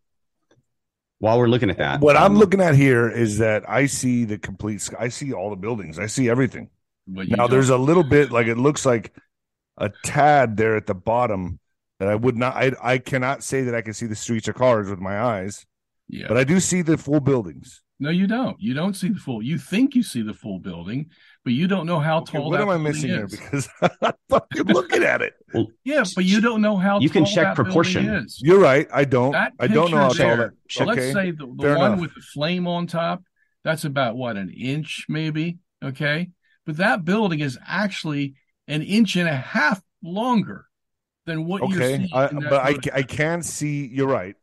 While we're looking at that, What I'm um, looking at here is that I see the complete. sky. I see all the buildings. I see everything. But you Now there's a little bit like it looks like a tad there at the bottom that I would not. I I cannot say that I can see the streets or cars with my eyes, yeah. but I do see the full buildings. no, you don't. You don't see the full. You think you see the full building, but you don't know how Okay, tall. what that am I building missing here? is. Because I'm fucking looking at it. yeah, but you don't know how You can check that proportion. is. You're right. I don't. That I don't know how picture tall that. So let's say the, the one enough. with the flame on top, that's about what an inch maybe. Okay, but that building is actually an inch and a half longer than what you're Okay, seeing. I, but I. I can see. You're right.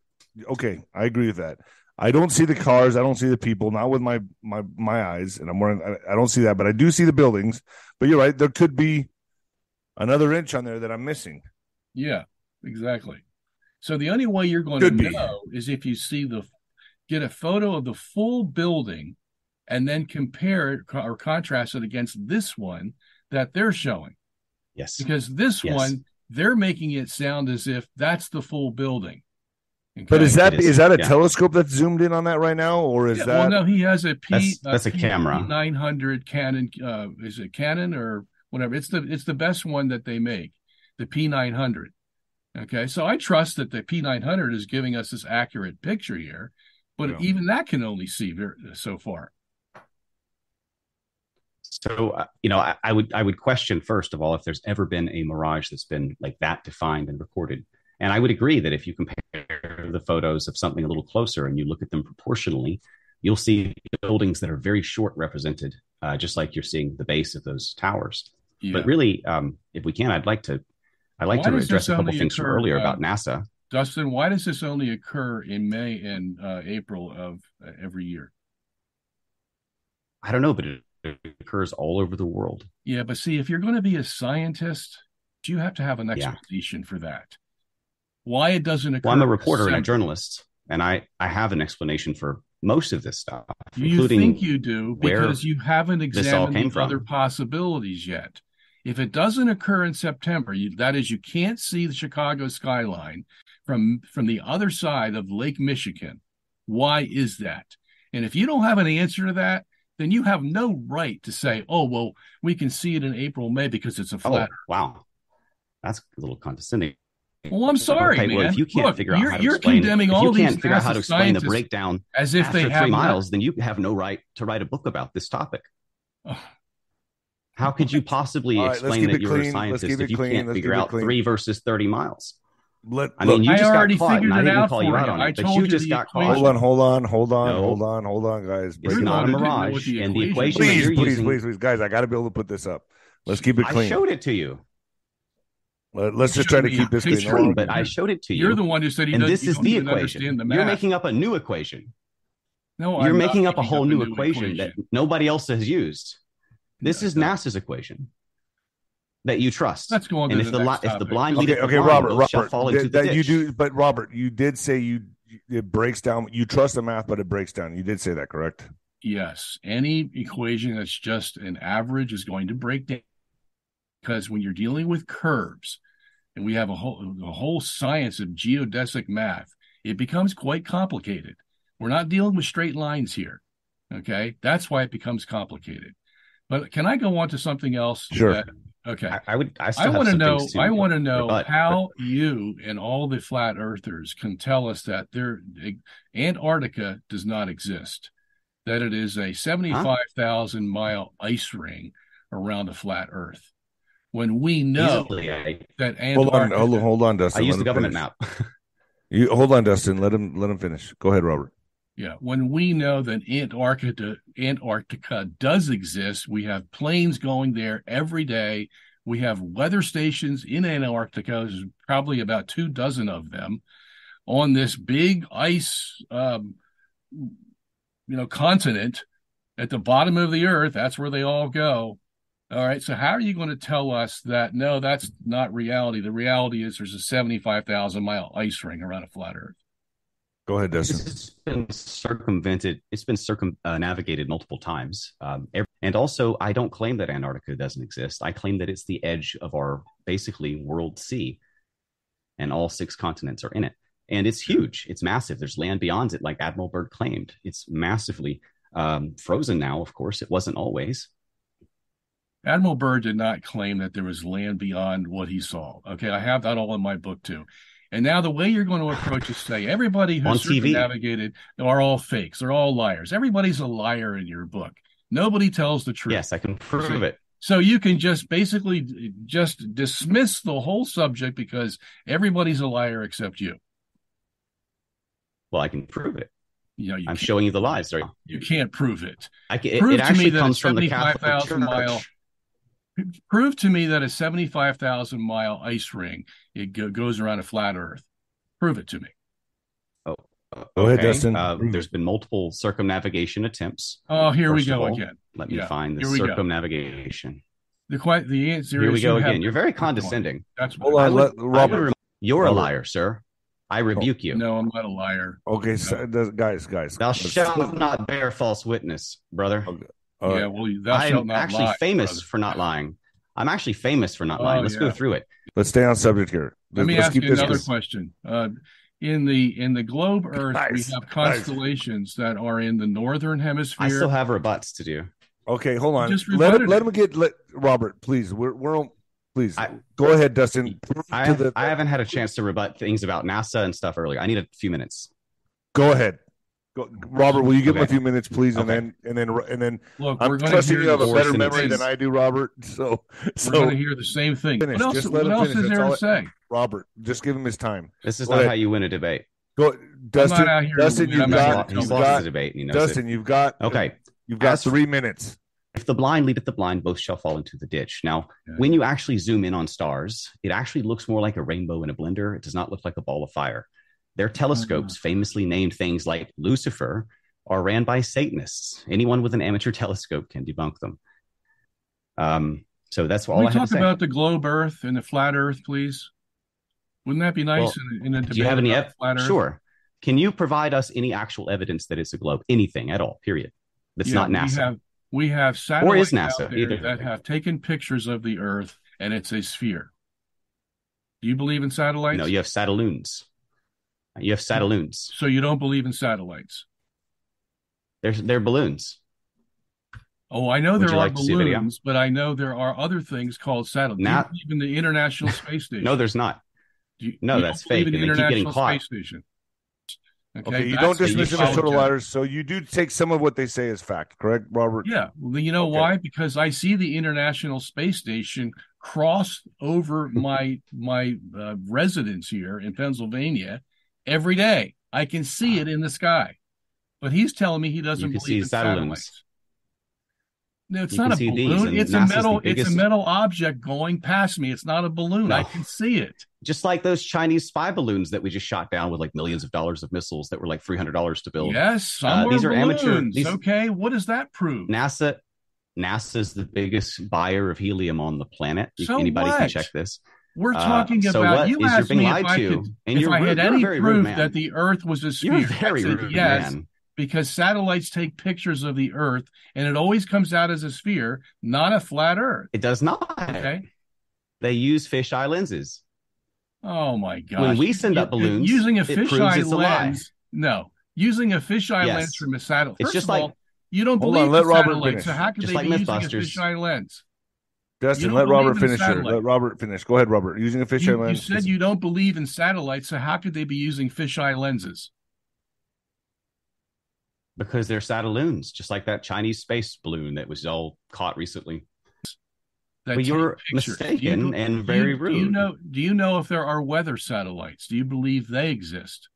Okay, I agree with that. I don't see the cars. I don't see the people. Not with my my my eyes, and I'm wearing. I, I don't see that, but I do see the buildings. But you're right. There could be another inch on there that I'm missing. Yeah, exactly. So the only way you're going Could to be. know is if you see the get a photo of the full building and then compare it or contrast it against this one that they're showing. yes, Because this Yes. one they're making it sound as if that's the full building. But is that It is, is that a yeah. telescope that's zoomed in on that right now, or is Yeah, that? well, no, he has a P. That's- that's a camera. Nine hundred Canon. Uh, is it Canon or whatever? It's the it's the best one that they make, the P nine hundred. Okay, so I trust that the P nine hundred is giving us this accurate picture here, but Yeah. even that can only see ver- so far. So uh, you know, I, I would I would question first of all if there's ever been a mirage that's been like that defined and recorded. And I would agree that if you compare the photos of something a little closer and you look at them proportionally, you'll see buildings that are very short represented, uh, just like you're seeing the base of those towers. Yeah. But really, um, if we can, I'd like to I'd like Why to address a couple things from earlier uh, about NASA. Dustin, why does this only occur in May and uh, April of uh, every year? I don't know, but it occurs all over the world. Yeah, but see, if you're going to be a scientist, do you have to have an Yeah. explanation for that. Why it doesn't occur? Well, I'm a reporter and a journalist, and I I have an explanation for most of this stuff, You think you do because you haven't examined the other possibilities yet. If it doesn't occur in September, you, that is, you can't see the Chicago skyline from from the other side of Lake Michigan. Why is that? And if you don't have an answer to that, then you have no right to say, "Oh, well, we can see it in April, May because it's a Oh, flat." wow. That's a little condescending. well, I'm sorry, Okay, man. well, if you can't Look, figure out you're, how to you're explain, condemning if all you these can't figure out how to explain the breakdown as if after they three have miles, then you have no right to write a book about this topic. Not, How could you possibly All right, let's explain that you're clean. a scientist if you clean. can't Let's figure out clean. three versus 30 miles? Let, I mean, look, you I just already got caught, figured and I it didn't out call you out you. on I it, but told you you just got equation. hold on, hold on, hold on, No. hold on, hold on, guys. It's Break it You're the not a who didn't know what mirage, the and the equation equation that Please, you're please, using. please, please, guys. I got to be able to put this up. Let's keep it clean. I showed it to you, Let, us just try to keep a this clean. picture. Hold on. but I showed it to you. You're the one who said he and this is the equation. the. You're making up a new equation. no, You're I'm not making up a making whole new, new equation, that nobody else has used. This is NASA's equation that you trust. Let's go on and to if the the, li- next if the topic. blind Okay, leadeth okay, blind, Robert, both shall Robert, fall that, into the that you do, but Robert, you did say you it breaks down. You trust the math, but it breaks down. You did say that, correct? Yes, any equation that's just an average is going to break down because when you're dealing with curves, and we have a whole a whole science of geodesic math, it becomes quite complicated. We're not dealing with straight lines here. Okay, that's why it becomes complicated. But can I go on to something else? Sure. that- okay. I, I would. I, I want to know. things I want to know rebut, how you and all the flat earthers can tell us that there eh, Antarctica does not exist, that it is a seventy-five thousand mile ice ring around a flat Earth, when we know easily, I, that Hold on, hold on, hold on, Dustin. I use the government finish. map. You hold on, Dustin. Let him let him finish. Go ahead, Robert. Yeah, when we know that Antarctica Antarctica does exist, we have planes going there every day. We have weather stations in Antarctica. There's probably about two dozen of them on this big ice, um, you know, continent at the bottom of the Earth. That's where they all go. All right. So how are you going to tell us that no, that's not reality? The reality is there's a seventy-five thousand mile ice ring around a flat Earth. Go ahead, This Dustin. has been circumvented. It's been circumnavigated multiple times. Um, ev- and also, I don't claim that Antarctica doesn't exist. I claim that it's the edge of our basically world sea, and all six continents are in it. And it's huge. It's massive. There's land beyond it, like Admiral Byrd claimed. It's massively um, frozen now. Of course, it wasn't always. Admiral Byrd did not claim that there was land beyond what he saw. Okay, I have that all in my book too. And now the way you're going to approach is say everybody who's TV. circumnavigated are all fakes. They're all liars. Everybody's a liar in your book. Nobody tells the truth. Yes, I can prove it. So you can just basically just dismiss the whole subject because everybody's a liar except you. Well, I can prove it. You know, you I'm showing you the lies, Right? you can't prove it. I can, it, Prove it to me actually that comes from the Catholic 75,000 Church. mile- Prove to me that a 75,000 mile ice ring it go, goes around a flat Earth. Prove it to me. Go ahead, Dustin. Uh, Prove there's it. been multiple circumnavigation attempts. Oh, here First we go all, again. Let me Yeah, find the here go. circumnavigation. The quite the answer Here we go again. You're very condescending. That's Hold what on, I would- let, I would Robert. rem- You're a liar, sir. I rebuke you. No, I'm not a liar. Okay, so, guys, guys. Thou shalt not bear false witness, brother. Okay. All right. yeah, well, thou I'm not actually lie, famous brother. for not lying. I'm actually famous for not Oh, lying. Let's yeah. go through it. Let's stay on subject here. Let me Let's ask keep you this- another question. Uh, in the in the globe Earth, Guys, we have guys. constellations that are in the northern hemisphere. I still have rebuts to do. Okay, hold on. just Let him let him get let Robert, please. We're we're on please I- go ahead, Dustin. I, the- I haven't had a chance to rebut things about NASA and stuff earlier. I need a few minutes. go ahead. Go, Robert, will you give him a few minutes, please, and Okay. then and then and then Look, we're I'm going trusting to you have a better memory than I do, Robert. So We're going to hear the same thing. Finish. What else, Just let what him else finish. is That's there to say? Robert, just give him his time. This is Go not ahead. how you win a debate. Go, Dustin. out here to Dustin, you've I'm He's out got, here lost, you've he's win. lost got the debate. And he knows Dustin. You've got. Okay. You've got As- three minutes. If the blind leadeth the blind, both shall fall into the ditch. Now, Yeah. when you actually zoom in on stars, it actually looks more like a rainbow in a blender. It does not look like a ball of fire. Their telescopes, famously named things like Lucifer, are ran by Satanists. Anyone with an amateur telescope can debunk them. Um, so that's Can all we I have talk to say. about the globe Earth and the flat Earth, please? Wouldn't that be nice Well, in, in a debate Do you have any? Ev- flat Earth? sure. Can you provide us any actual evidence that it's a globe? Anything at all? Period. That's Yeah, not We NASA. have, we have Or is satellites NASA, out there either. that have taken pictures of the Earth, and it's a sphere. Do you believe in satellites? no, you have satelloons. You have satelloons. so you don't believe in satellites? They're they're balloons. Oh, I know Would there are like to see a video? balloons, but I know there are other things called satellites. Not- even the International Space Station. No, there's not. Do you- no, you that's don't fake, in the and they keep getting caught. Space Station. Okay, you don't dismiss them as apology. total liars, so you do take some of what they say as fact, correct, Robert? Yeah, well, you know Okay. why? Because I see the International Space Station cross over my my uh, residence here in Pennsylvania every day. I can see it in the sky, but he's telling me he doesn't You can believe see in satellites. No, it's You not a these, balloon. It's a NASA's the metal. It's a metal object going past me. It's not a balloon. I can see it. Just like those Chinese spy balloons that we just shot down with like millions of dollars of missiles that were like three hundred dollars to build. Yes, Uh, these are amateur- these- okay, what does that prove? NASA NASA's the biggest buyer of helium on the planet. So Anybody can check this. We're Uh, talking so about. what you is you're asked me if I could, and if you're I rude- had you're any very rude proof man. that the Earth was a sphere. You're very said rude yes, man. because satellites take pictures of the Earth, and it always comes out as a sphere, not a flat Earth. It does not. Okay. They use fisheye lenses. Oh my god! When we send up balloons, using a fisheye it's a lens. No, using a fisheye Yes. lens from a satellite. It's First just of like- all, you don't believe on, let in Robert satellites, finish. so how could Just they like be using a fisheye lens? Dustin, You let don't Robert finish here. Let Robert finish. Go ahead, Robert. Using a fisheye You, you said you don't believe in satellites, so how could they be using fisheye lenses? because they're satelloons, just like that Chinese space balloon that was all caught recently. that Well, you're pictures? Do you mistaken and very you, Do you rude. know? Do you know if there are weather satellites? Do you believe they exist?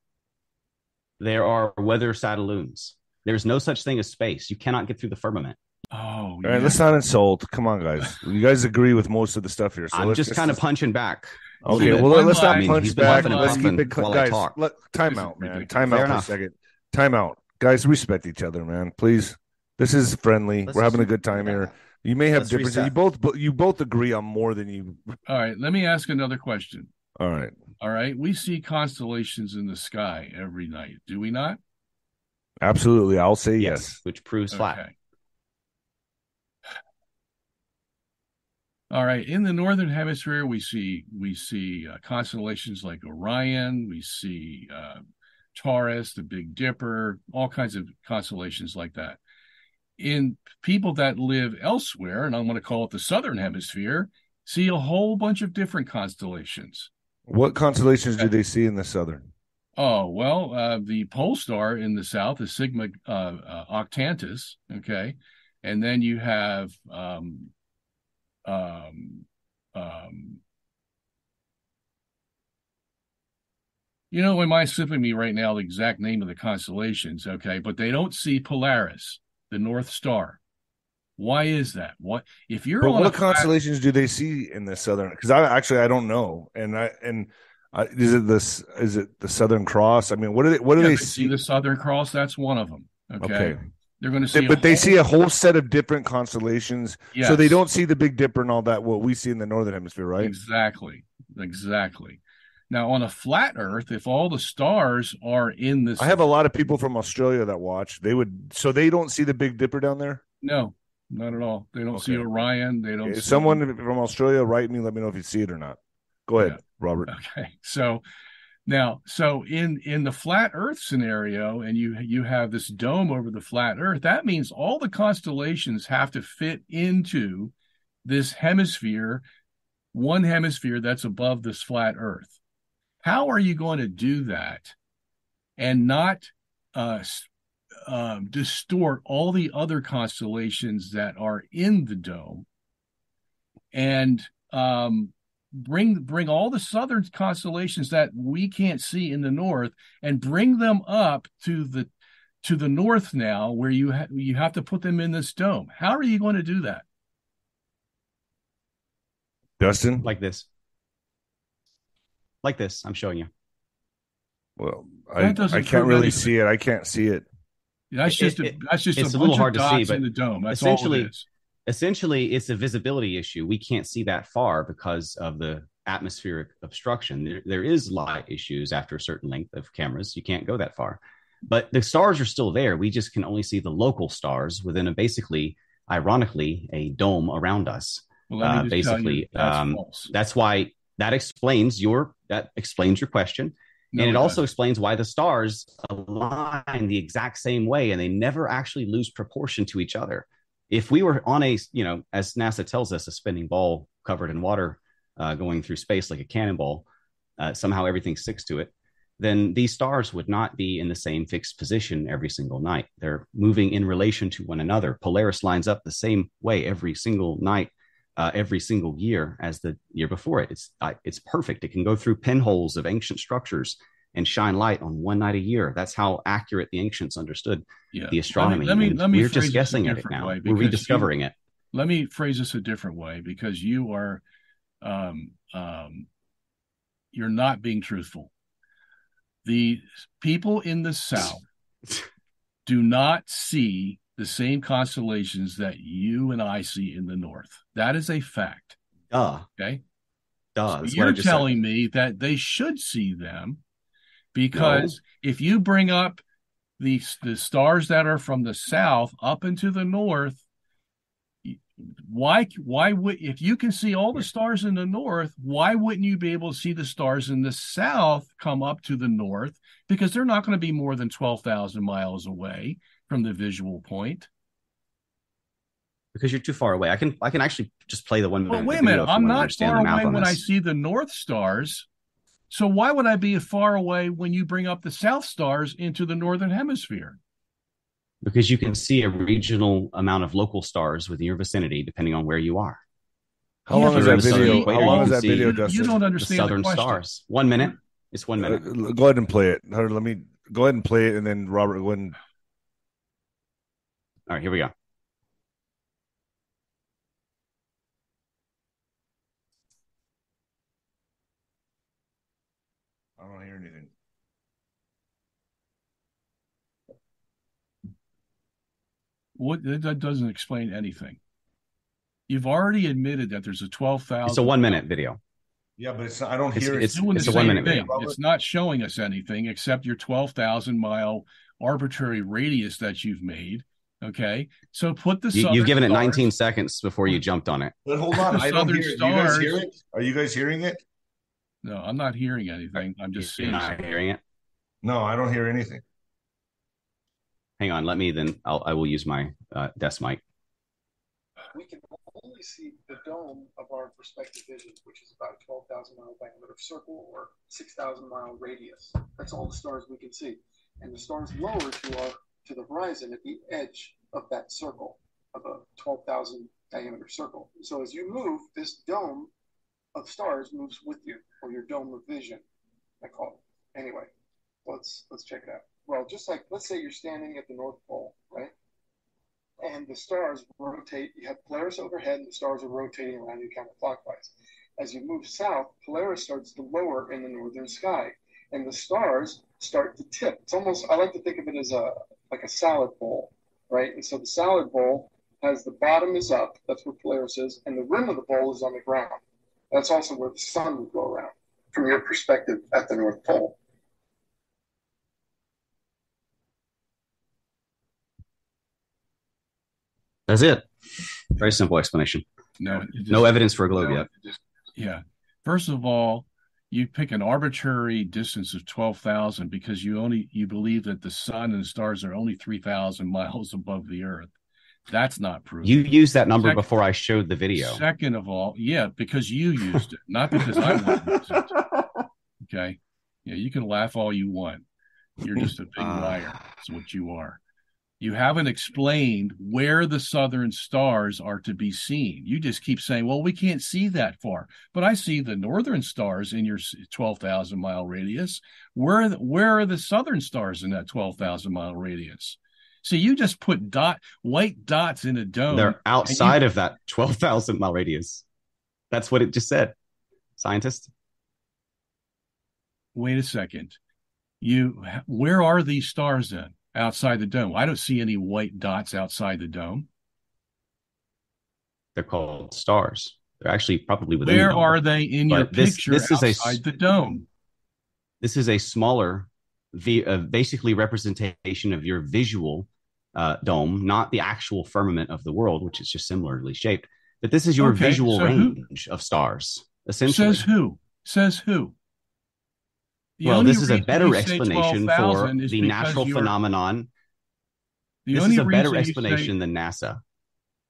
There are weather satelloons. There's no such thing as space. You cannot get through the firmament. Oh, All yeah. right, let's not insult. Come on, guys. You guys agree with most of the stuff here. So I'm let's just kind of punching back. Okay, Yeah, well, let's not line- punch He's back. and Let's keep it cl- guys. talk. Let, time This out, man. Time Fair out for a second. Time out, guys. Respect each other, man. Please. This is friendly. Let's We're having a good time yeah. here. You may have Let's differences. reset. You both, you both agree on more than you. All right. Let me ask another question. All right. All right. We see constellations in the sky every night, do we not? Absolutely. I'll say Yes, yes. which proves flat. All right. In the northern hemisphere, we see we see uh, constellations like Orion. We see uh, Taurus, the Big Dipper, all kinds of constellations like that. In people that live elsewhere, and I'm going to call it the southern hemisphere, see a whole bunch of different constellations. What constellations do they see in the southern? Oh well, uh, the pole star in the south is Sigma uh, uh, Octantis. Okay, and then you have um, um, um, you know, it might slipping me right now the exact name of the constellations. Okay, but they don't see Polaris, the North Star. Why is that? What if you're But on what constellations do they see in the southern? Because I actually I don't know, and I and I, is it this is it the Southern Cross? I mean, what do they what do Yeah, they they see? see the Southern Cross? That's one of them. Okay, Okay, they're going to see, They- but they see a whole set of different constellations, so they don't see the Big Dipper and all that. What we see in the northern hemisphere, right? Exactly. Exactly. Now, on a flat Earth, if all the stars are in this, I have a lot of people from Australia that watch. They would so they don't see the Big Dipper down there. no, not at all. They don't see Orion. They don't. See- someone from Australia write me, let me know if you see it or not. Go ahead, Yeah. Robert. Okay, so now, so in in the flat Earth scenario, and you you have this dome over the flat Earth. That means all the constellations have to fit into this hemisphere, one hemisphere that's above this flat Earth. How are you going to do that, and not uh, um, distort all the other constellations that are in the dome, and um, bring bring all the southern constellations that we can't see in the north and bring them up to the to the north now where you ha- you have to put them in this dome how are you going to do that Dustin. Like this. Like this. I'm showing you. Well, I, doesn't I can't really anything. see it. I can't see it. that's It- just a, that's just it's a a little bunch hard of to see, but in the dome that's all essentially- it is Essentially, it's a visibility issue. We can't see that far because of the atmospheric obstruction. There, there is light issues after a certain length of cameras. You can't go that far. But the stars are still there. We just can only see the local stars within a basically, ironically, a dome around us. well, uh, just tell you, basically, that's um. That's why that explains your that explains your question. No, and it also explains why the stars align the exact same way and they never actually lose proportion to each other. If we were on a, you know, as NASA tells us, a spinning ball covered in water uh, going through space like a cannonball, uh, somehow everything sticks to it, then these stars would not be in the same fixed position every single night. They're moving in relation to one another. Polaris lines up the same way every single night, uh, every single year as the year before it. It's uh, it's perfect. It can go through pinholes of ancient structures and shine light on one night a year. That's how accurate the ancients understood yeah. the astronomy. Let me, let me, let me we're just guessing at it now. We're rediscovering you, it. Let me phrase this a different way because you are, um, um, you're not being truthful. The people in the South do not see the same constellations that you and I see in the North. That is a fact. Duh. Okay. Duh. So you're telling said. me that they should see them because no. if you bring up the the stars that are from the south up into the north why why would if you can see all the stars in the north why wouldn't you be able to see the stars in the south come up to the north? Because they're not going to be more than 12,000 miles away from the visual point. Because you're too far away. I can i can actually just play the one well, wait a minute i'm not far away when i see the north stars so why would I be far away when you bring up the South Stars into the Northern Hemisphere? Because you can see a regional amount of local stars within your vicinity, depending on where you are. How long is that video? Equator, How long is that video, Dustin? You don't understand the southern the stars. One minute. It's one minute. Uh, go ahead and play it. Let me go ahead and play it, and then Robert, go ahead and... All right, here we go. What that doesn't explain anything. You've already admitted that there's a twelve thousand. It's a one minute video. Yeah, but it's I don't hear it's, it. It's, doing it's the a one minute thing. Video. It's not showing us anything except your twelve thousand mile arbitrary radius that you've made. Okay, so put the you, have given it 19 seconds before you jumped on it. But hold on, I don't hear it. you guys hear it? Are you guys hearing it? No, I'm not hearing anything. I'm just You're not hearing it. No, I don't hear anything hang on, let me then I'll, I will use my uh, desk mic. We can only see the dome of our perspective vision, which is about a 12,000 mile diameter circle or 6,000 mile radius. That's all the stars we can see. And the stars lower to our to the horizon at the edge of that circle of a 12,000 diameter circle. So as you move, this dome of stars moves with you, or your dome of vision, I call it. Anyway, let's let's check it out well, just like let's say you're standing at the North Pole, right? And the stars rotate. You have Polaris overhead, and the stars are rotating around you counterclockwise. As you move south, Polaris starts to lower in the northern sky, and the stars start to tip. It's almost I like to think of it as a like a salad bowl, right? And so the salad bowl has the bottom is up, that's where Polaris is, and the rim of the bowl is on the ground. That's also where the sun would go around from your perspective at the North Pole. That's it. Very simple explanation. No, just, no evidence for a globe no, yet. Just, yeah. First of all, you pick an arbitrary distance of 12,000 because you only you believe that the sun and the stars are only 3,000 miles above the earth. That's not proven. You used that number second, before I showed the video. Second of all, yeah, because you used it, not because I wanted it. Okay. Yeah, you can laugh all you want. You're just a big uh, liar. That's what you are you haven't explained where the southern stars are to be seen. You just keep saying, well, we can't see that far. But I see the northern stars in your 12,000 mile radius. Where, where are the southern stars in that 12,000 mile radius? So you just put dot white dots in a dome. They're outside you, of that 12,000 mile radius. That's what it just said. Scientist. Wait a second. You where are these stars then? Outside the dome. I don't see any white dots outside the dome. They're called stars. They're actually probably within. Where the are they in your this, picture this is outside a, the dome? This is a smaller, uh, basically representation of your visual uh, dome, not the actual firmament of the world, which is just similarly shaped. But this is your okay, visual so range who, of stars. Essentially, says who? Says who? The well, this is a better explanation for the natural phenomenon. The this is a better explanation say, than NASA.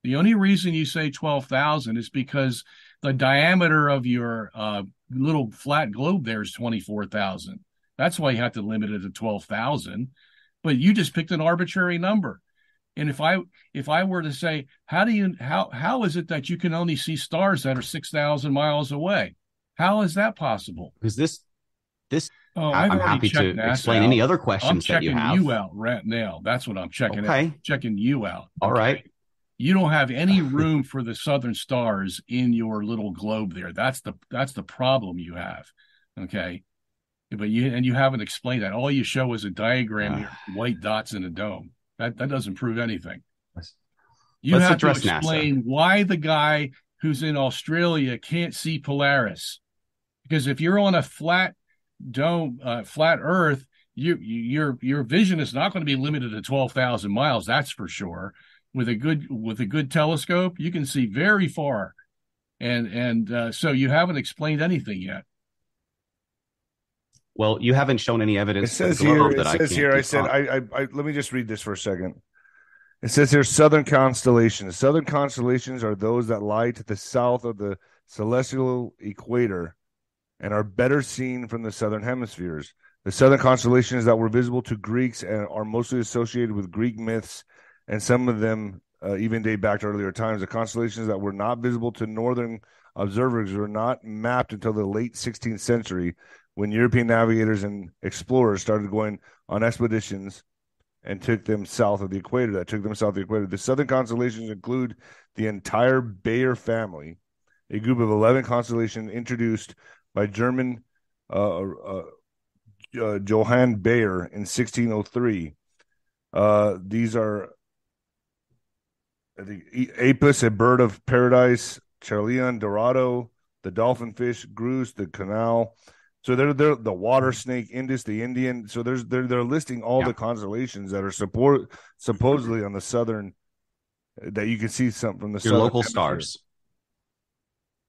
The only reason you say 12,000 is because the diameter of your uh, little flat globe there is 24,000. That's why you have to limit it to 12,000. But you just picked an arbitrary number. And if I if I were to say, how do you how how is it that you can only see stars that are 6,000 miles away? How is that possible? Because this this Oh, I- I'm happy to explain out. any other questions that you checking have. you out right now. That's what I'm checking out. Okay. Checking you out. All okay? right. You don't have any room for the southern stars in your little globe there. That's the that's the problem you have. Okay. But you and you haven't explained that. All you show is a diagram here, white dots in a dome. That that doesn't prove anything. You have to address NASA. explain why the guy who's in Australia can't see Polaris. Because if you're on a flat dome, uh, flat Earth, you, you your your vision is not going to be limited to twelve thousand miles. That's for sure. With a good with a good telescope, you can see very far, and and uh, so you haven't explained anything yet. Well, you haven't shown any evidence. It evidence. says here. globe It that I says can't here. I said. I, I. I. Let me just read this for a second. It says here southern constellations. Southern constellations are those that lie to the south of the celestial equator and are better seen from the southern hemispheres. The southern constellations that were visible to Greeks and are mostly associated with Greek myths, and some of them uh, even date back to earlier times. The constellations that were not visible to northern observers were not mapped until the late 16th century, when European navigators and explorers started going on expeditions and took them south of the equator. That took them south of the equator. The southern constellations include the entire Bayer family, a group of 11 constellations introduced by German uh, uh, uh, Johann Bayer in 1603. Uh, these are I think E- Apis, a bird of paradise, Charleon, Dorado, the dolphin fish, Grus, the canal. So they're they're the water snake, Indus, the Indian. So there's they're they're listing all Yeah. the constellations that are support supposedly on the southern that you can see some from the your local hemisphere. stars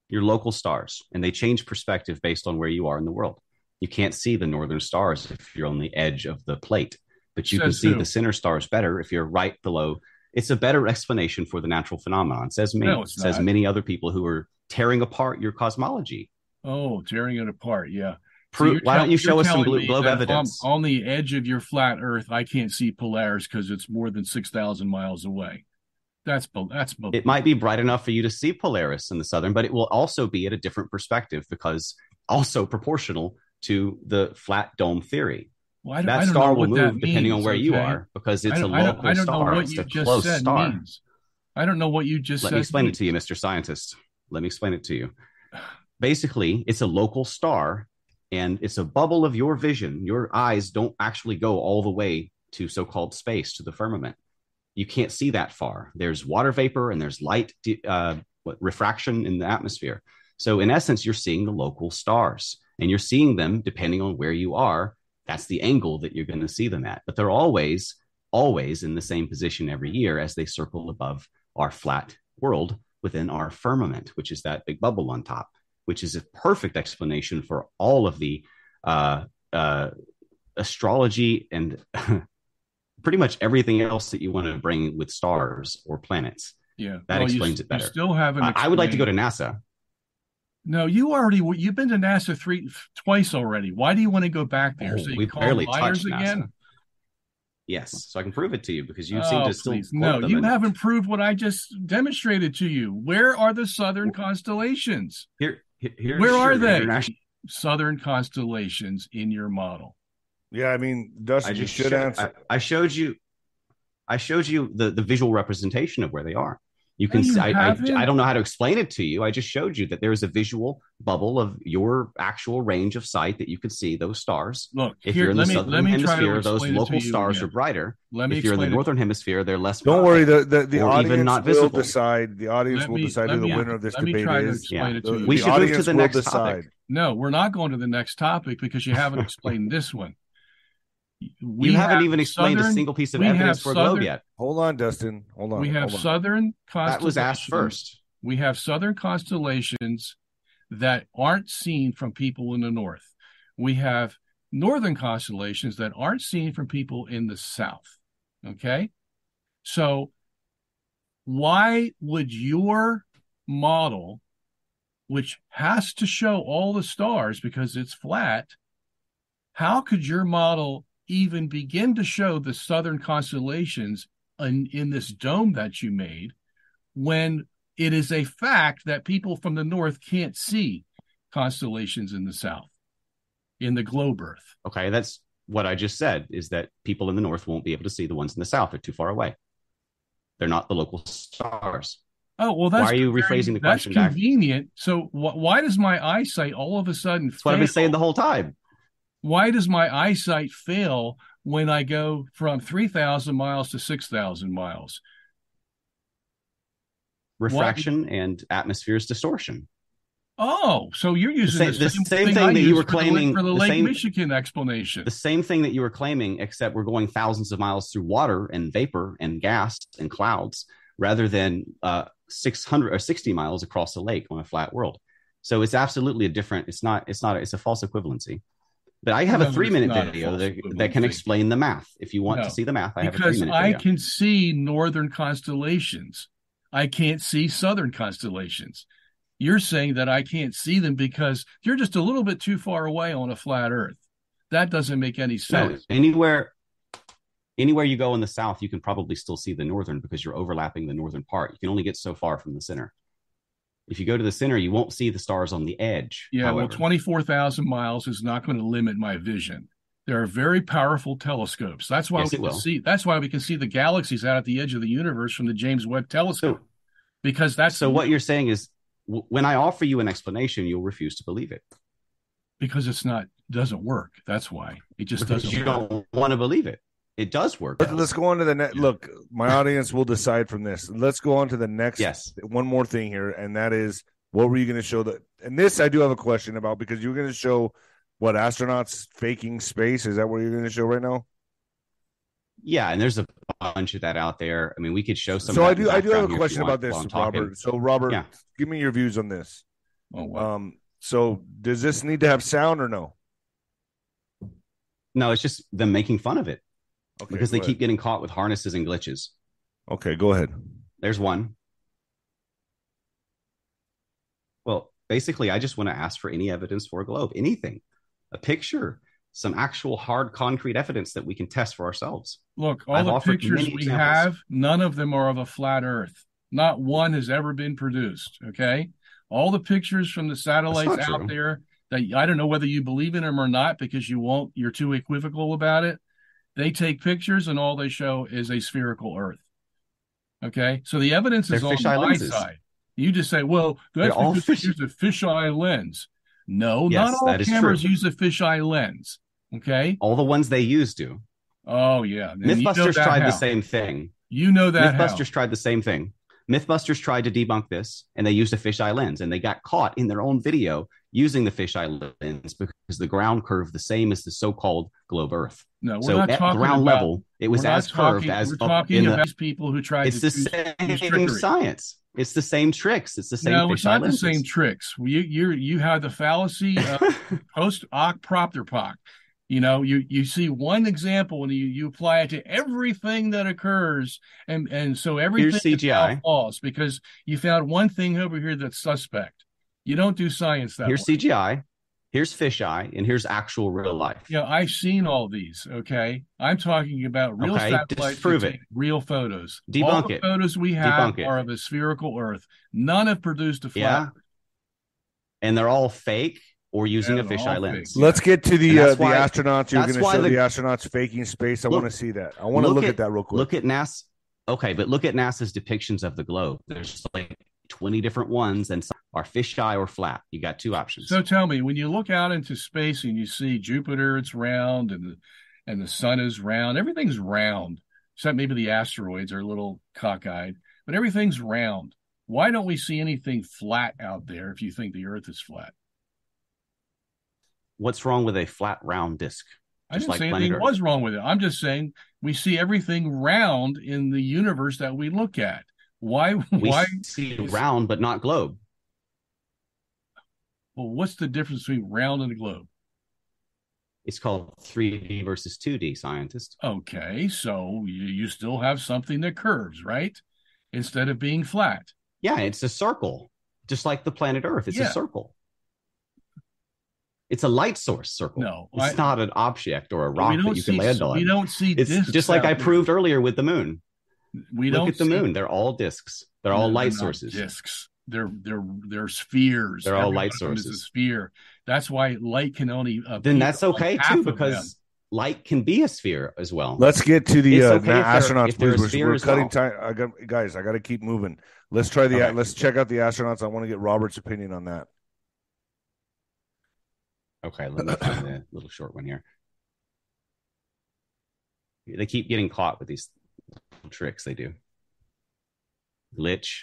your local stars and they change perspective based on where you are in the world you can't see the northern stars if you're on the edge of the plate but you can Says see the center stars better if you're right below it's a better explanation for the natural phenomenon says me No, says not. many other people who are tearing apart your cosmology Oh, tearing it apart. Yeah. So why don't you show us some blue globe evidence on the edge of your flat Earth, I can't see Polaris because it's more than six thousand miles away. That's that's it might be bright enough for you to see Polaris in the southern, but it will also be at a different perspective because also proportional to the flat dome theory. Well, I don't- That I don't know star will move depending on means, where you are because it's a don't, I don't, local I don't know star. what It's you a just close said star. means. I don't know what you just Let me explain it to you, Mr. Scientist. Let me explain it to you. Basically, it's a local star and it's a bubble of your vision. Your eyes don't actually go all the way to so called space, to the firmament. You can't see that far. There's water vapor and there's light uh, refraction in the atmosphere. So, in essence, you're seeing the local stars and you're seeing them depending on where you are. That's the angle that you're going to see them at. But they're always, always in the same position every year as they circle above our flat world within our firmament, which is that big bubble on top, which is a perfect explanation for all of the uh, uh, astrology and pretty much everything else that you want to bring with stars or planets. Yeah, That Well, you- explains it you better. still haven't. I, I would like to go to NASA. No, you already. You've been to NASA three twice already. Why do you want to go back there? Oh, so we barely touched NASA. again? Yes, so I can prove it to you because you Oh, seem to still please. quote No, you and- haven't proved what I just demonstrated to you. Where are the southern constellations? Here, here- Where are they? international- Southern constellations in your model. Yeah, I mean, I Dustin, you should showed, answer. I, I showed you. I showed you the the visual representation of where they are. You can. you see, I, I. I don't know how to explain it to you. I just showed you that there is a visual bubble of your actual range of sight that you can see those stars. Look, If here, you're in the me southern let me try to hemisphere, those explain it to local stars again. are brighter. Let me If you're in the explain it. northern hemisphere, they're less. Don't bright. worry, the the, the Or even audience not will decide. The audience Let will decide let who the me- winner of this debate is. Yeah. it. We should move to the next decide. topic. No, we're not going to the next topic because you haven't explained this one. We you haven't have even explained a single piece of evidence for a globe yet. Hold on, Dustin. Hold on. We have on. southern That was asked constellations. first. We have southern constellations that aren't seen from people in the north. We have northern constellations that aren't seen from people in the south. Okay, so why would your model, which has to show all the stars because it's flat, how could your model even begin to show the southern constellations in, in this dome that you made when it is a fact that people from the north can't see constellations in the south in the globe earth Okay, that's what I just said is that people in the north won't be able to see the ones in the south. They're too far away. They're not the local stars. oh well that's Why are you rephrasing the that's question back? convenient so wh- why does my eyesight all of a sudden That's what I've been saying the whole time. Why does my eyesight fail when i go from 3000 miles to 6000 miles Refraction and atmosphere's distortion. Oh, so you're using same- the the same, same thing, thing that you were for the claiming- for the, the Lake same- Michigan explanation. The same thing that you were claiming, except we're going thousands of miles through water and vapor and gas and clouds rather than uh, 600 or 60 miles across the lake on a flat world. So it's absolutely a different, it's not, it's not, it's a false equivalency. But I have No, a three minute it's not a video that, that can explain the math. If you want No, to see the math, I have a three because I video. can see northern constellations. I can't see southern constellations. You're saying that I can't see them because you're just a little bit too far away on a flat Earth. That doesn't make any No, sense. anywhere anywhere you go in the south, you can probably still see the northern because you're overlapping the northern part. You can only get so far from the center. If you go to the center, you won't see the stars on the edge. Yeah, well, however. 24,000 miles is not going to limit my vision. There are very powerful telescopes. That's why Yes, we can see. That's why we can see the galaxies out at the edge of the universe from the James Webb Telescope. So, because that's so what you're saying is w- when I offer you an explanation, you'll refuse to believe it because it's not doesn't work. That's why it just doesn't. you work. don't want to believe it. It does work. Let's, let's go on to the next. Look, my audience will decide from this. Let's go on to the next. Yes. One more thing here, and that is what were you going to show that? And this I do have a question about because you're going to show what astronauts faking space. Is that what you're going to show right now? Yeah, and there's a bunch of that out there. I mean, we could show some. so of I do. I do have a question about this, while talking. Robert. So Robert, Yeah. give me your views on this. Oh, wow. Um, so does this need to have sound or no? No, it's just them making fun of it Okay, because they go keep getting caught with harnesses and glitches. Okay, go ahead. There's one. Well, basically, I just want to ask for any evidence for a globe, anything, a picture, some actual hard concrete evidence that we can test for ourselves. Look, all I've the pictures we examples. have, none of them are of a flat Earth. Not one has ever been produced. Okay, all the pictures from the satellites not out true. there that I don't know whether you believe in them or not because you won't. You're too equivocal about it. They take pictures and all they show is a spherical Earth. Okay, so the evidence is They're on fisheye my lenses. side. You just say, "Well, that's They're because fish- use a fisheye lens." No, Yes, not all cameras true. use a fisheye lens. Okay. All the ones they use do. Oh yeah. And you know Mythbusters tried how. the same thing. You know that how. Mythbusters tried the same thing. Mythbusters tried to debunk this, and they used a fisheye lens, and they got caught in their own video using the fisheye lens because the ground curved the same as the so-called globe Earth. No, we're So not at talking ground about, level, it was as curved as we're talking in the. people who tried It's to the use same trickery. science. It's the same tricks. It's the same. no, it's not lenses. the same tricks. You you you have the fallacy of post hoc propter hoc. You know, you you see one example and you you apply it to everything that occurs, and and so everything Here's is CGI. false because you found one thing over here that's suspect. You don't do science that Here's way. CGI. Here's fisheye, and here's actual real life. Yeah, I've seen all these. Okay, I'm talking about real Okay, satellites disprove it. real photos. Debunk all the it. Photos we have Debunk it. are of a spherical Earth. None have produced a flat. Yeah, and they're all fake or using Yeah, a fisheye lens. fake. Let's get to the uh, the why- astronauts. You're that's going to why show the, the- astronauts faking space. I want to see that. I want to look look, at- at, that real quick. Look at NASA. Okay, but look at NASA's depictions of the globe. There's like 20 different ones, and some are fisheye or flat. You got two options. So tell me, when you look out into space and you see Jupiter, it's round, and the and the sun is round. Everything's round, except maybe the asteroids are a little cockeyed, but everything's round. Why don't we see anything flat out there? If you think the Earth is flat, What's wrong with a flat round disc? I didn't like say anything Earth. was wrong with it. I'm just saying we see everything round in the universe that we look at. Why? We why? see round but not globe. Well, what's the difference between round and a globe? It's called 3D versus 2D, scientist. Okay, so you, you still have something that curves, right? instead of being flat. Yeah, it's a circle, just like the planet Earth. It's Yeah. a circle. It's a light source circle. No, it's I- not an object or a rock that you can land on. We don't see it's discs just like I proved earlier with the moon. We Look don't at the see- moon; they're all disks. They're all light sources. Discs. They're they're they're spheres. They're all Every light one of them is sources. A sphere. That's why light can only. appear Then that's okay too, of them. because light can be a sphere as well. Let's get to the uh, okay na- astronauts, if they're a please. We're, sphere we're cutting well. time. I got guys. I got to keep moving. Let's try the. Okay. Let's check out the astronauts. I want to get Robert's opinion on that. Okay, let me find the little short one here. They keep getting caught with these tricks they do. Glitch.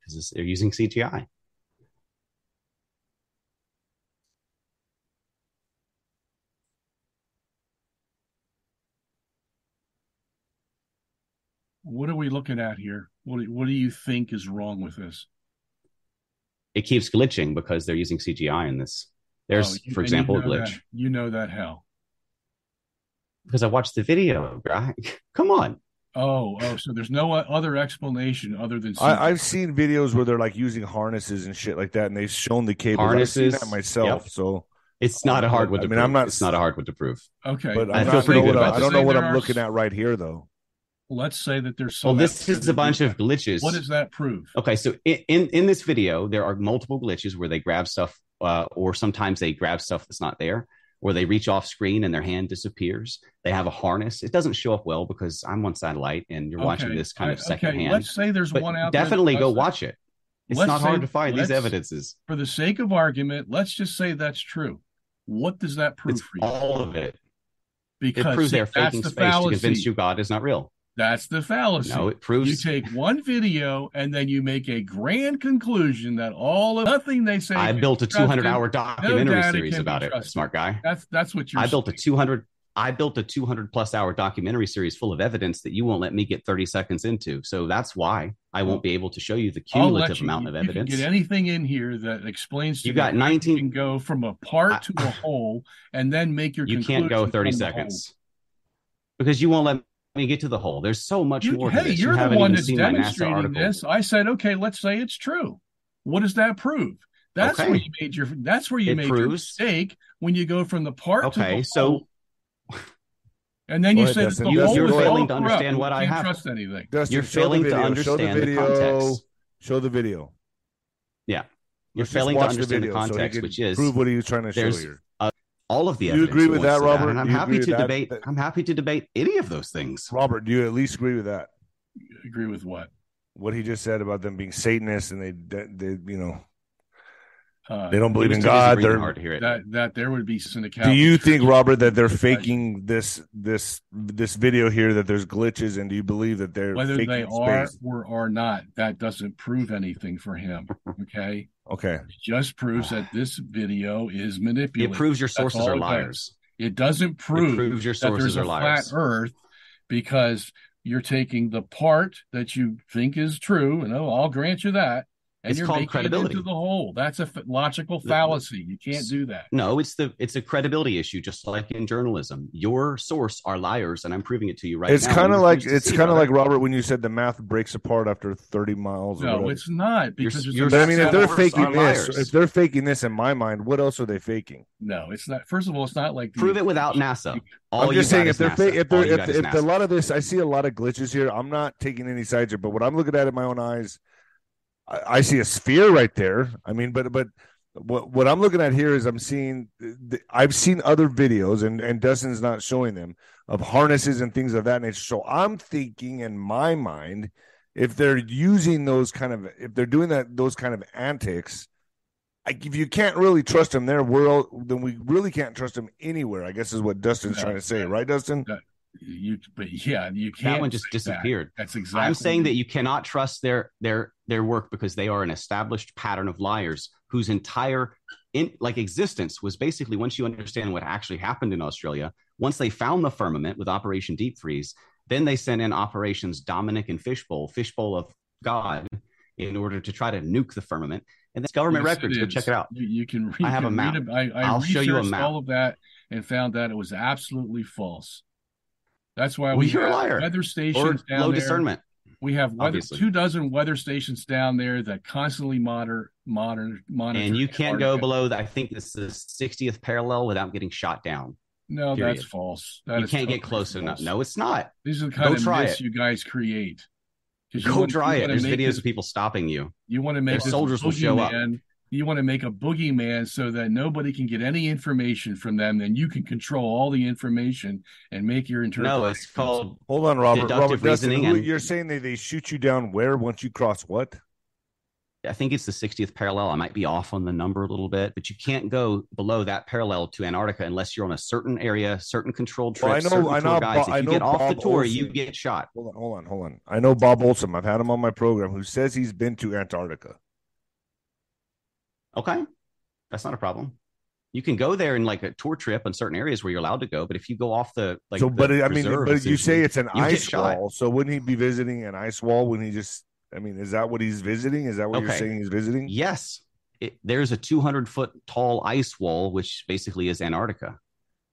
Because they're using CGI. What are we looking at here? What do, what do you think is wrong with this? It keeps glitching because they're using CGI in this. There's, Oh, you- for and you example, a glitch. that- you know that hell. Because I watched the video, guy. Come on. Oh, oh, so there's no other explanation other than I, I've seen videos where they're like using harnesses and shit like that, and they've shown the cables. I've seen Harnesses, that myself. yep. So, It's not a hard one I to mean, prove. I'm not- It's not a hard one to prove. okay. but I I'm feel pretty good what I, about I don't know what I'm are looking s- at right here, though. Let's say that there's Well, this is a bunch of glitches. glitches. What does that prove? Okay, so in, in in this video, there are multiple glitches where they grab stuff, uh, or sometimes they grab stuff that's not there, or they reach off screen and their hand disappears. They have a harness. It doesn't show up well because I'm on satellite and you're watching this kind I- of secondhand. Okay, let's say there's but one out there. definitely go watch it. It's let's not say- hard to find these evidences. For the sake of argument, let's just say that's true. What does that prove It's for you? all of it. Because It proves they're faking the space to convince you God is not real. That's the fallacy. No, it proves you take one video and then you make a grand conclusion that all of nothing they say. I built a 200 hour documentary data series about it. Smart guy. That's that's what you're. I built a 200 I built a 200 plus hour documentary series full of evidence that you won't let me get 30 seconds into. So that's why I won't be able to show you the cumulative you, amount of evidence. get anything in here that explains to You got 19 You can go from a part to a whole and then make your. you can't go 30 from the whole. seconds because you won't let me get to the hole. There's so much You- more to hey, this. you're you the one that's seen my NASA demonstrating this. I said, okay, let's say it's true. What does that prove? That's Okay. where you made your. That's where you It made your mistake when you go from the part to Okay, the so- And then you Go ahead, say that Dustin. the You're- whole is failing all to corrupt. understand You what I have. trust anything. Dustin, You're failing to understand show the the context. Show the video. Yeah. You're Let's failing to watch the understand the, video so context, can which is prove what he was trying to show there's- here. All of the You agree with that, to Robert? And I'm You happy to that? debate. That- I'm happy to debate any of those things. Robert, do you at least agree with that? Agree with what? What he just said about them being Satanists and they, they, you know, Uh, they don't believe in God. They're hard to hear it. that that there would be syndicate. Do you think, Robert, that they're faking this this this video here? That there's glitches, and do you believe that they're whether faking they are space? or are not? That doesn't prove anything for him. Okay, Okay, it just proves that this video is manipulated. it proves your sources are it does. liars. It doesn't It prove proves your that there's sources a are liars. flat Earth because you're taking the part that you think is true, and oh, I'll grant you that, and It's you're called making credibility. it into the hole. That's a f- logical fallacy. You can't do that. No, it's the it's a credibility issue, just like in journalism. Your source are liars, and I'm proving it to you right it's now. kind of You like refuse to it's kind of like Robert when you said the math breaks apart after 30 miles. or No, it's not because You're- you're I mean, if they're faking this, liars. if they're faking this in my mind, what else are they faking? no, it's not. First of all, it's not like the- prove it without NASA. All I'm you just saying if they're NASA. if they're you if, if a lot of this, I see a lot of glitches here. I'm not taking any sides here, but what I'm looking at in my own eyes, I, I see a sphere right there. I mean, but but what what I'm looking at here is I'm seeing the, I've seen other videos and and Dustin's not showing them of harnesses and things of that nature. So I'm thinking in my mind, if they're using those kind of if they're doing that those kind of antics. Like if you can't really trust them there, we're then we really can't trust them anywhere. I guess is what Dustin's No, trying to say, no. right, Dustin? you. But yeah, you can't. that one just say that. disappeared. That's exactly. I'm saying that you cannot trust their their their work because they are an established pattern of liars whose entire in like existence was basically once you understand what actually happened in Australia, once they found the firmament with Operation Deep Freeze, then they sent in Operations Dominic and Fishbowl, Fishbowl of God, in order to try to nuke the firmament. And that's government Yes, records. Go check it out. You, you can read. I have a map. it. I, I I'll show you a map. all of that and found that it was absolutely false. That's why Well, we you're a liar. weather Or stations down low there. discernment. We have weather, Obviously. two dozen weather stations down there that constantly monitor, monitor, monitor. and you can't go below. the- I think this is the 60th parallel without getting shot down. No, period. that's false. That you is can't get totally close enough. No, it's not. These are the kind Go of try myths it. you guys create. you Go want- try it. There's videos this- of people stopping you. You want to make soldiers will show up. Boogeyman- You want to make a boogeyman so that nobody can get any information from them. Then you can control all the information and make your interpretation. No, it's called Hold on, Robert. Deductive Robert, Dustin, reasoning who- and- you're saying that they shoot you down where once you cross what? I think it's the 60th parallel. I might be off on the number a little bit, but you can't go below that parallel to Antarctica unless you're on a certain area, certain controlled Well, I know- I know guides. Bo- if I you know get off the tour, Olson. you get shot. Hold on, hold on, hold on. I know Bob Olson. I've had him on my program who says he's been to Antarctica. Okay, that's not a problem. You can go there in like a tour trip on certain areas where you're allowed to go, but if you go off the like, so, the but I mean, but you say it's an you get ice shot. wall. So wouldn't he be visiting an ice wall when he just? I mean, is that what he's visiting? Is that what you're saying he's visiting? yes, it, there's a 200 foot tall ice wall, which basically is Antarctica.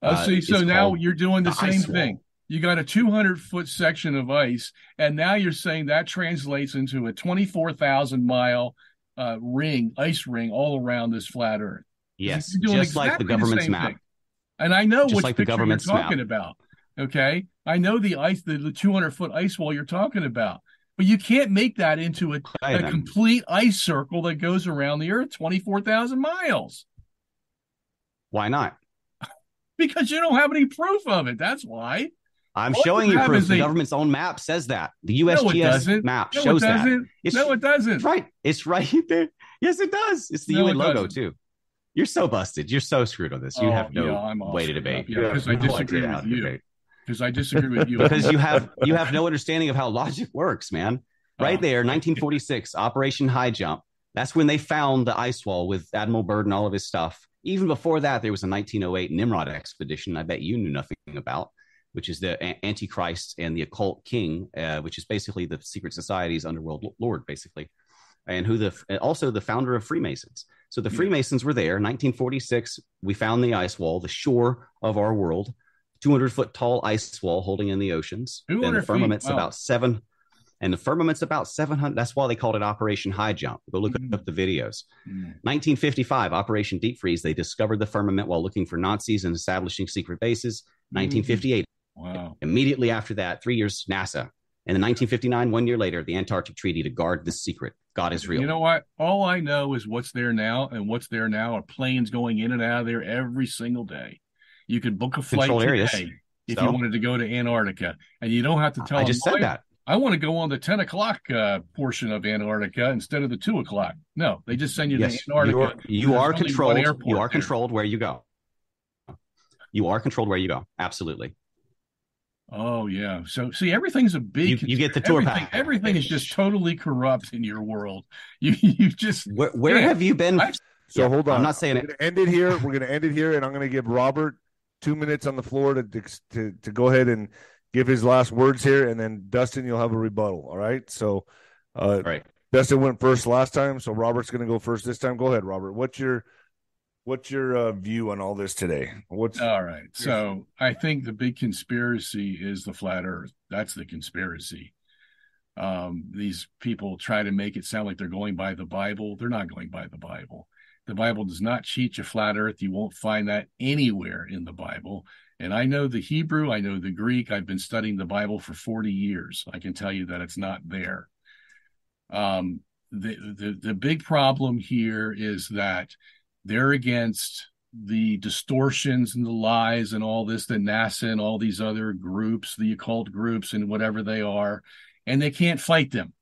Oh, Uh, see, so now you're doing the the same thing. wall. You got a 200 foot section of ice, and now you're saying that translates into a 24,000 mile uh, ring, ice ring, all around this flat Earth. Yes, just like the government's same map. thing. And I know Just which like the government's you're talking map. about. Okay, I know the ice, the, the 200 foot ice wall you're talking about, but you can't make that into a, a complete ice circle that goes around the Earth 24,000 miles Why not? because you don't have any proof of it. That's why. I'm All showing you proof. The a- government's own map says that. The No, it USGS doesn't. map No, shows it that. doesn't. It's, no, it doesn't. right. It's right there. Yes, it does. It's the No, UN it logo too. You're so busted. You're so screwed on this. You Oh, have no yeah, way to debate. up. Yeah, I no disagree with you. Because I disagree with you. because you have you have no understanding of how logic works, man. Right Oh. there, 1946, Operation High Jump. That's when they found the ice wall with Admiral Byrd and all of his stuff. Even before that, there was a 1908 Nimrod expedition. I bet you knew nothing about, which is the A- Antichrist and the occult king, uh, which is basically the secret society's underworld l- lord, basically, and who the and also the founder of Freemasons. So the Freemasons were there. 1946, we found the ice wall, the shore of our world. 200 foot tall ice wall holding in the oceans. And 200 the firmament's wow. about seven, and the firmament's about 700. That's why they called it Operation High Jump. Go look Mhm. up the videos. Mm. 1955, Operation Deep Freeze. They discovered the firmament while looking for Nazis and establishing secret bases. Mm-hmm. 1958, Wow. immediately after that, three years, NASA. And then 1959, one year later, the Antarctic Treaty to guard this secret. God is real. You know what? All I know is what's there now, and what's there now are planes going in and out of there every single day. You could book a flight Controlled today areas. if So? you wanted to go to Antarctica, and you don't have to tell I them, just said "Oh, that. I want to go on the 10 o'clock uh, portion of Antarctica instead of the 2 o'clock. No, they just send you Yes, to Antarctica. you are, you are controlled. You are there. controlled where you go. You are controlled where you go. Absolutely. Oh yeah. So see, everything's a big. You- you get the tour everything, package. Everything is just totally corrupt in your world. You you just Where, where have you been? I- So Yeah, hold on. I'm not saying We're it. gonna end it here. We're gonna end it here, and I'm gonna give Robert two minutes on the floor to to to go ahead and give his last words here, and then Dustin, you'll have a rebuttal. All right. So, uh, All right. Dustin went first last time, so Robert's gonna go first this time. Go ahead, Robert. What's your what's your uh, view on all this today? What's all right. So I think the big conspiracy is the flat Earth. That's the conspiracy. Um, these people try to make it sound like they're going by the Bible. They're not going by the Bible. The Bible does not teach a flat Earth. You won't find that anywhere in the Bible. And I know the Hebrew. I know the Greek. I've been studying the Bible for 40 years. I can tell you that it's not there. Um, the, the the big problem here is that they're against the distortions and the lies and all this that NASA and all these other groups, the occult groups and whatever they are, and they can't fight them.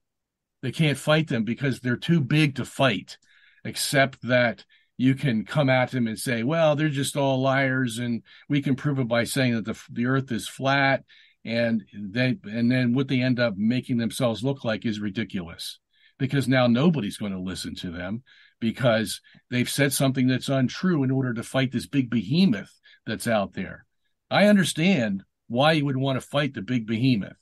They can't fight them because they're too big to fight, except that you can come at them and say, well, they're just all liars, and we can prove it by saying that the the earth is flat. And they and then what they end up making themselves look like is ridiculous because now nobody's going to listen to them because they've said something that's untrue in order to fight this big behemoth that's out there. I understand why you would want to fight the big behemoth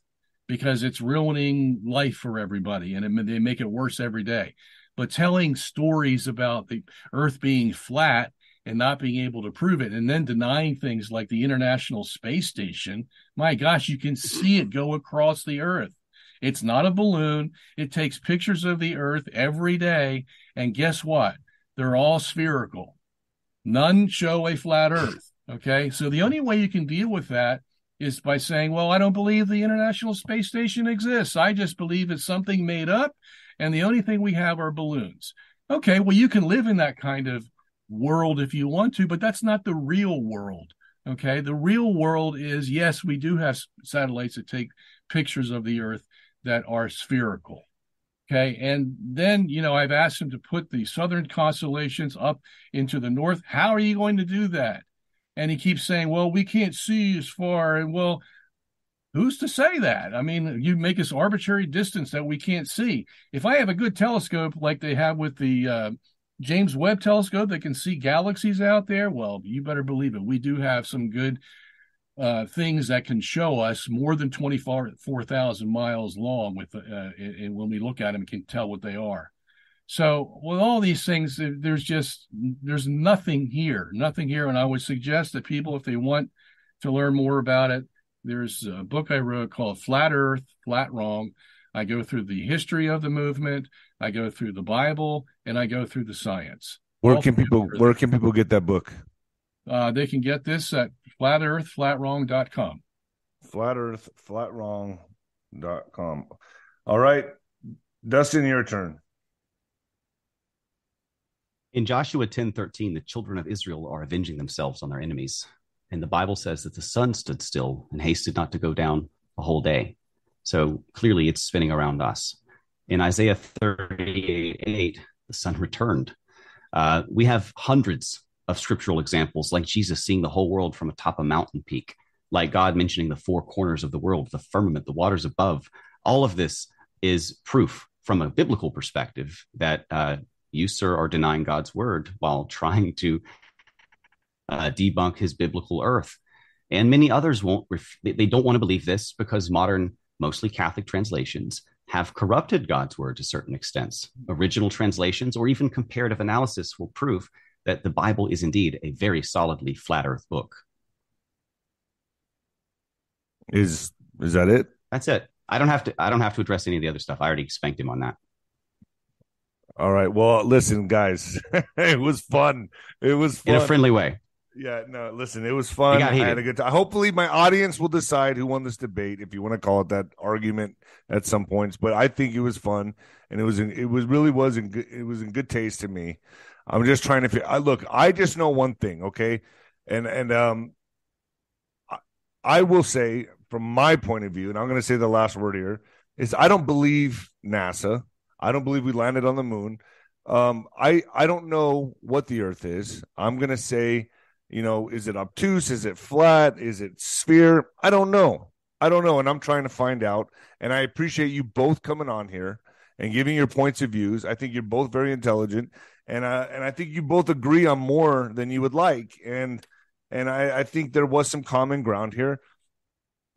because it's ruining life for everybody and it, they make it worse every day. But telling stories about the earth being flat and not being able to prove it and then denying things like the International Space Station, my gosh, you can see it go across the earth It's not a balloon. It takes pictures of the earth every day. And guess what? They're all spherical. None show a flat earth. Okay. So the only way you can deal with that is by saying, well, I don't believe the International Space Station exists. I just believe it's something made up. And the only thing we have are balloons. Okay. Well, you can live in that kind of world if you want to, but that's not the real world. Okay. The real world is yes, we do have satellites that take pictures of the Earth that are spherical. Okay. And then, you know, I've asked him to put the southern constellations up into the north. How are you going to do that? And he keeps saying, well, we can't see as far. And well, who's to say that? I mean, you make this arbitrary distance that we can't see. If I have a good telescope like they have with the uh, James Webb telescope that can see galaxies out there, well, you better believe it. We do have some good uh, things that can show us more than 24,000 miles long with uh, and when we look at them can tell what they are. So with all these things there's just there's nothing here nothing here. And i would suggest that people if they want to learn more about it there's a book i wrote called flat earth flat wrong. I go through the history of the movement i go through the bible and i go through the science. Where can people where can people get that book? Uh, they can get this at flatearthflatwrong.com. Flatearthflatwrong.com. All right. Dustin, your turn. In Joshua 10 13, the children of Israel are avenging themselves on their enemies. And the Bible says that the sun stood still and hasted not to go down a whole day. So clearly it's spinning around us. In Isaiah 38 8, the sun returned. Uh, we have hundreds of scriptural examples, like Jesus seeing the whole world from atop a mountain peak, like God mentioning the four corners of the world, the firmament, the waters above. All of this is proof from a biblical perspective that uh, you, sir, are denying God's word while trying to uh, debunk his biblical earth. And many others won't, ref- they don't want to believe this because modern, mostly Catholic translations have corrupted God's word to certain extents. Original translations or even comparative analysis will prove that the Bible is indeed a very solidly flat earth book. Is is that it? That's it. I don't have to I don't have to address any of the other stuff. I already spanked him on that. All right. Well, listen, guys. it was fun. It was fun. In a friendly way. Yeah, no, listen, it was fun. I had a good time. Hopefully my audience will decide who won this debate, if you want to call it that argument at some points. But I think it was fun and it was in, it was really was in good it was in good taste to me. I'm just trying to figure. I look. I just know one thing, okay, and and um, I, I will say from my point of view, and I'm going to say the last word here is I don't believe NASA. I don't believe we landed on the moon. Um, I I don't know what the Earth is. I'm going to say, you know, is it obtuse? Is it flat? Is it sphere? I don't know. I don't know, and I'm trying to find out. And I appreciate you both coming on here and giving your points of views. I think you're both very intelligent and uh, and I think you both agree on more than you would like, and and I, I think there was some common ground here.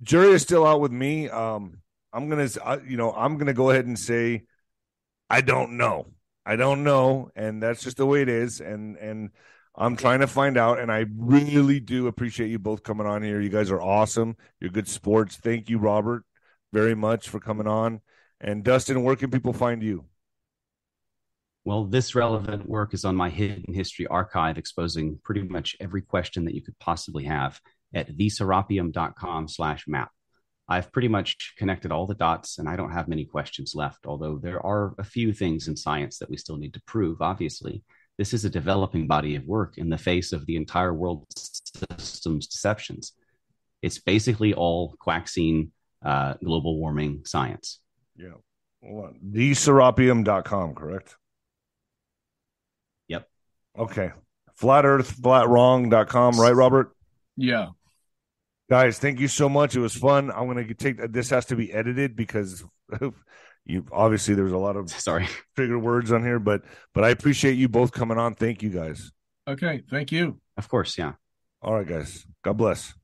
Jury is still out with me. Um, I'm gonna, you know, I'm gonna go ahead and say, I don't know, I don't know, and that's just the way it is, and and I'm trying to find out, and I really do appreciate you both coming on here. You guys are awesome. You're good sports. Thank you, Robert, very much for coming on. And Dustin, where can people find you? Well, this relevant work is on my Hidden History archive, exposing pretty much every question that you could possibly have at theserapeum.com slash map. I've pretty much connected all the dots and I don't have many questions left, although there are a few things in science that we still need to prove, obviously. This is a developing body of work in the face of the entire world system's deceptions. It's basically all quaxine uh, global warming science. Yeah. Well, theserapeum.com, correct? Okay. Flat Earth, flatwrong.com, right, Robert? Yeah. Guys, thank you so much. It was fun. I'm going to take this has to be edited because you obviously there's a lot of sorry trigger words on here, but but I appreciate you both coming on. Thank you guys. Okay, thank you. Of course, yeah. All right, guys. God bless.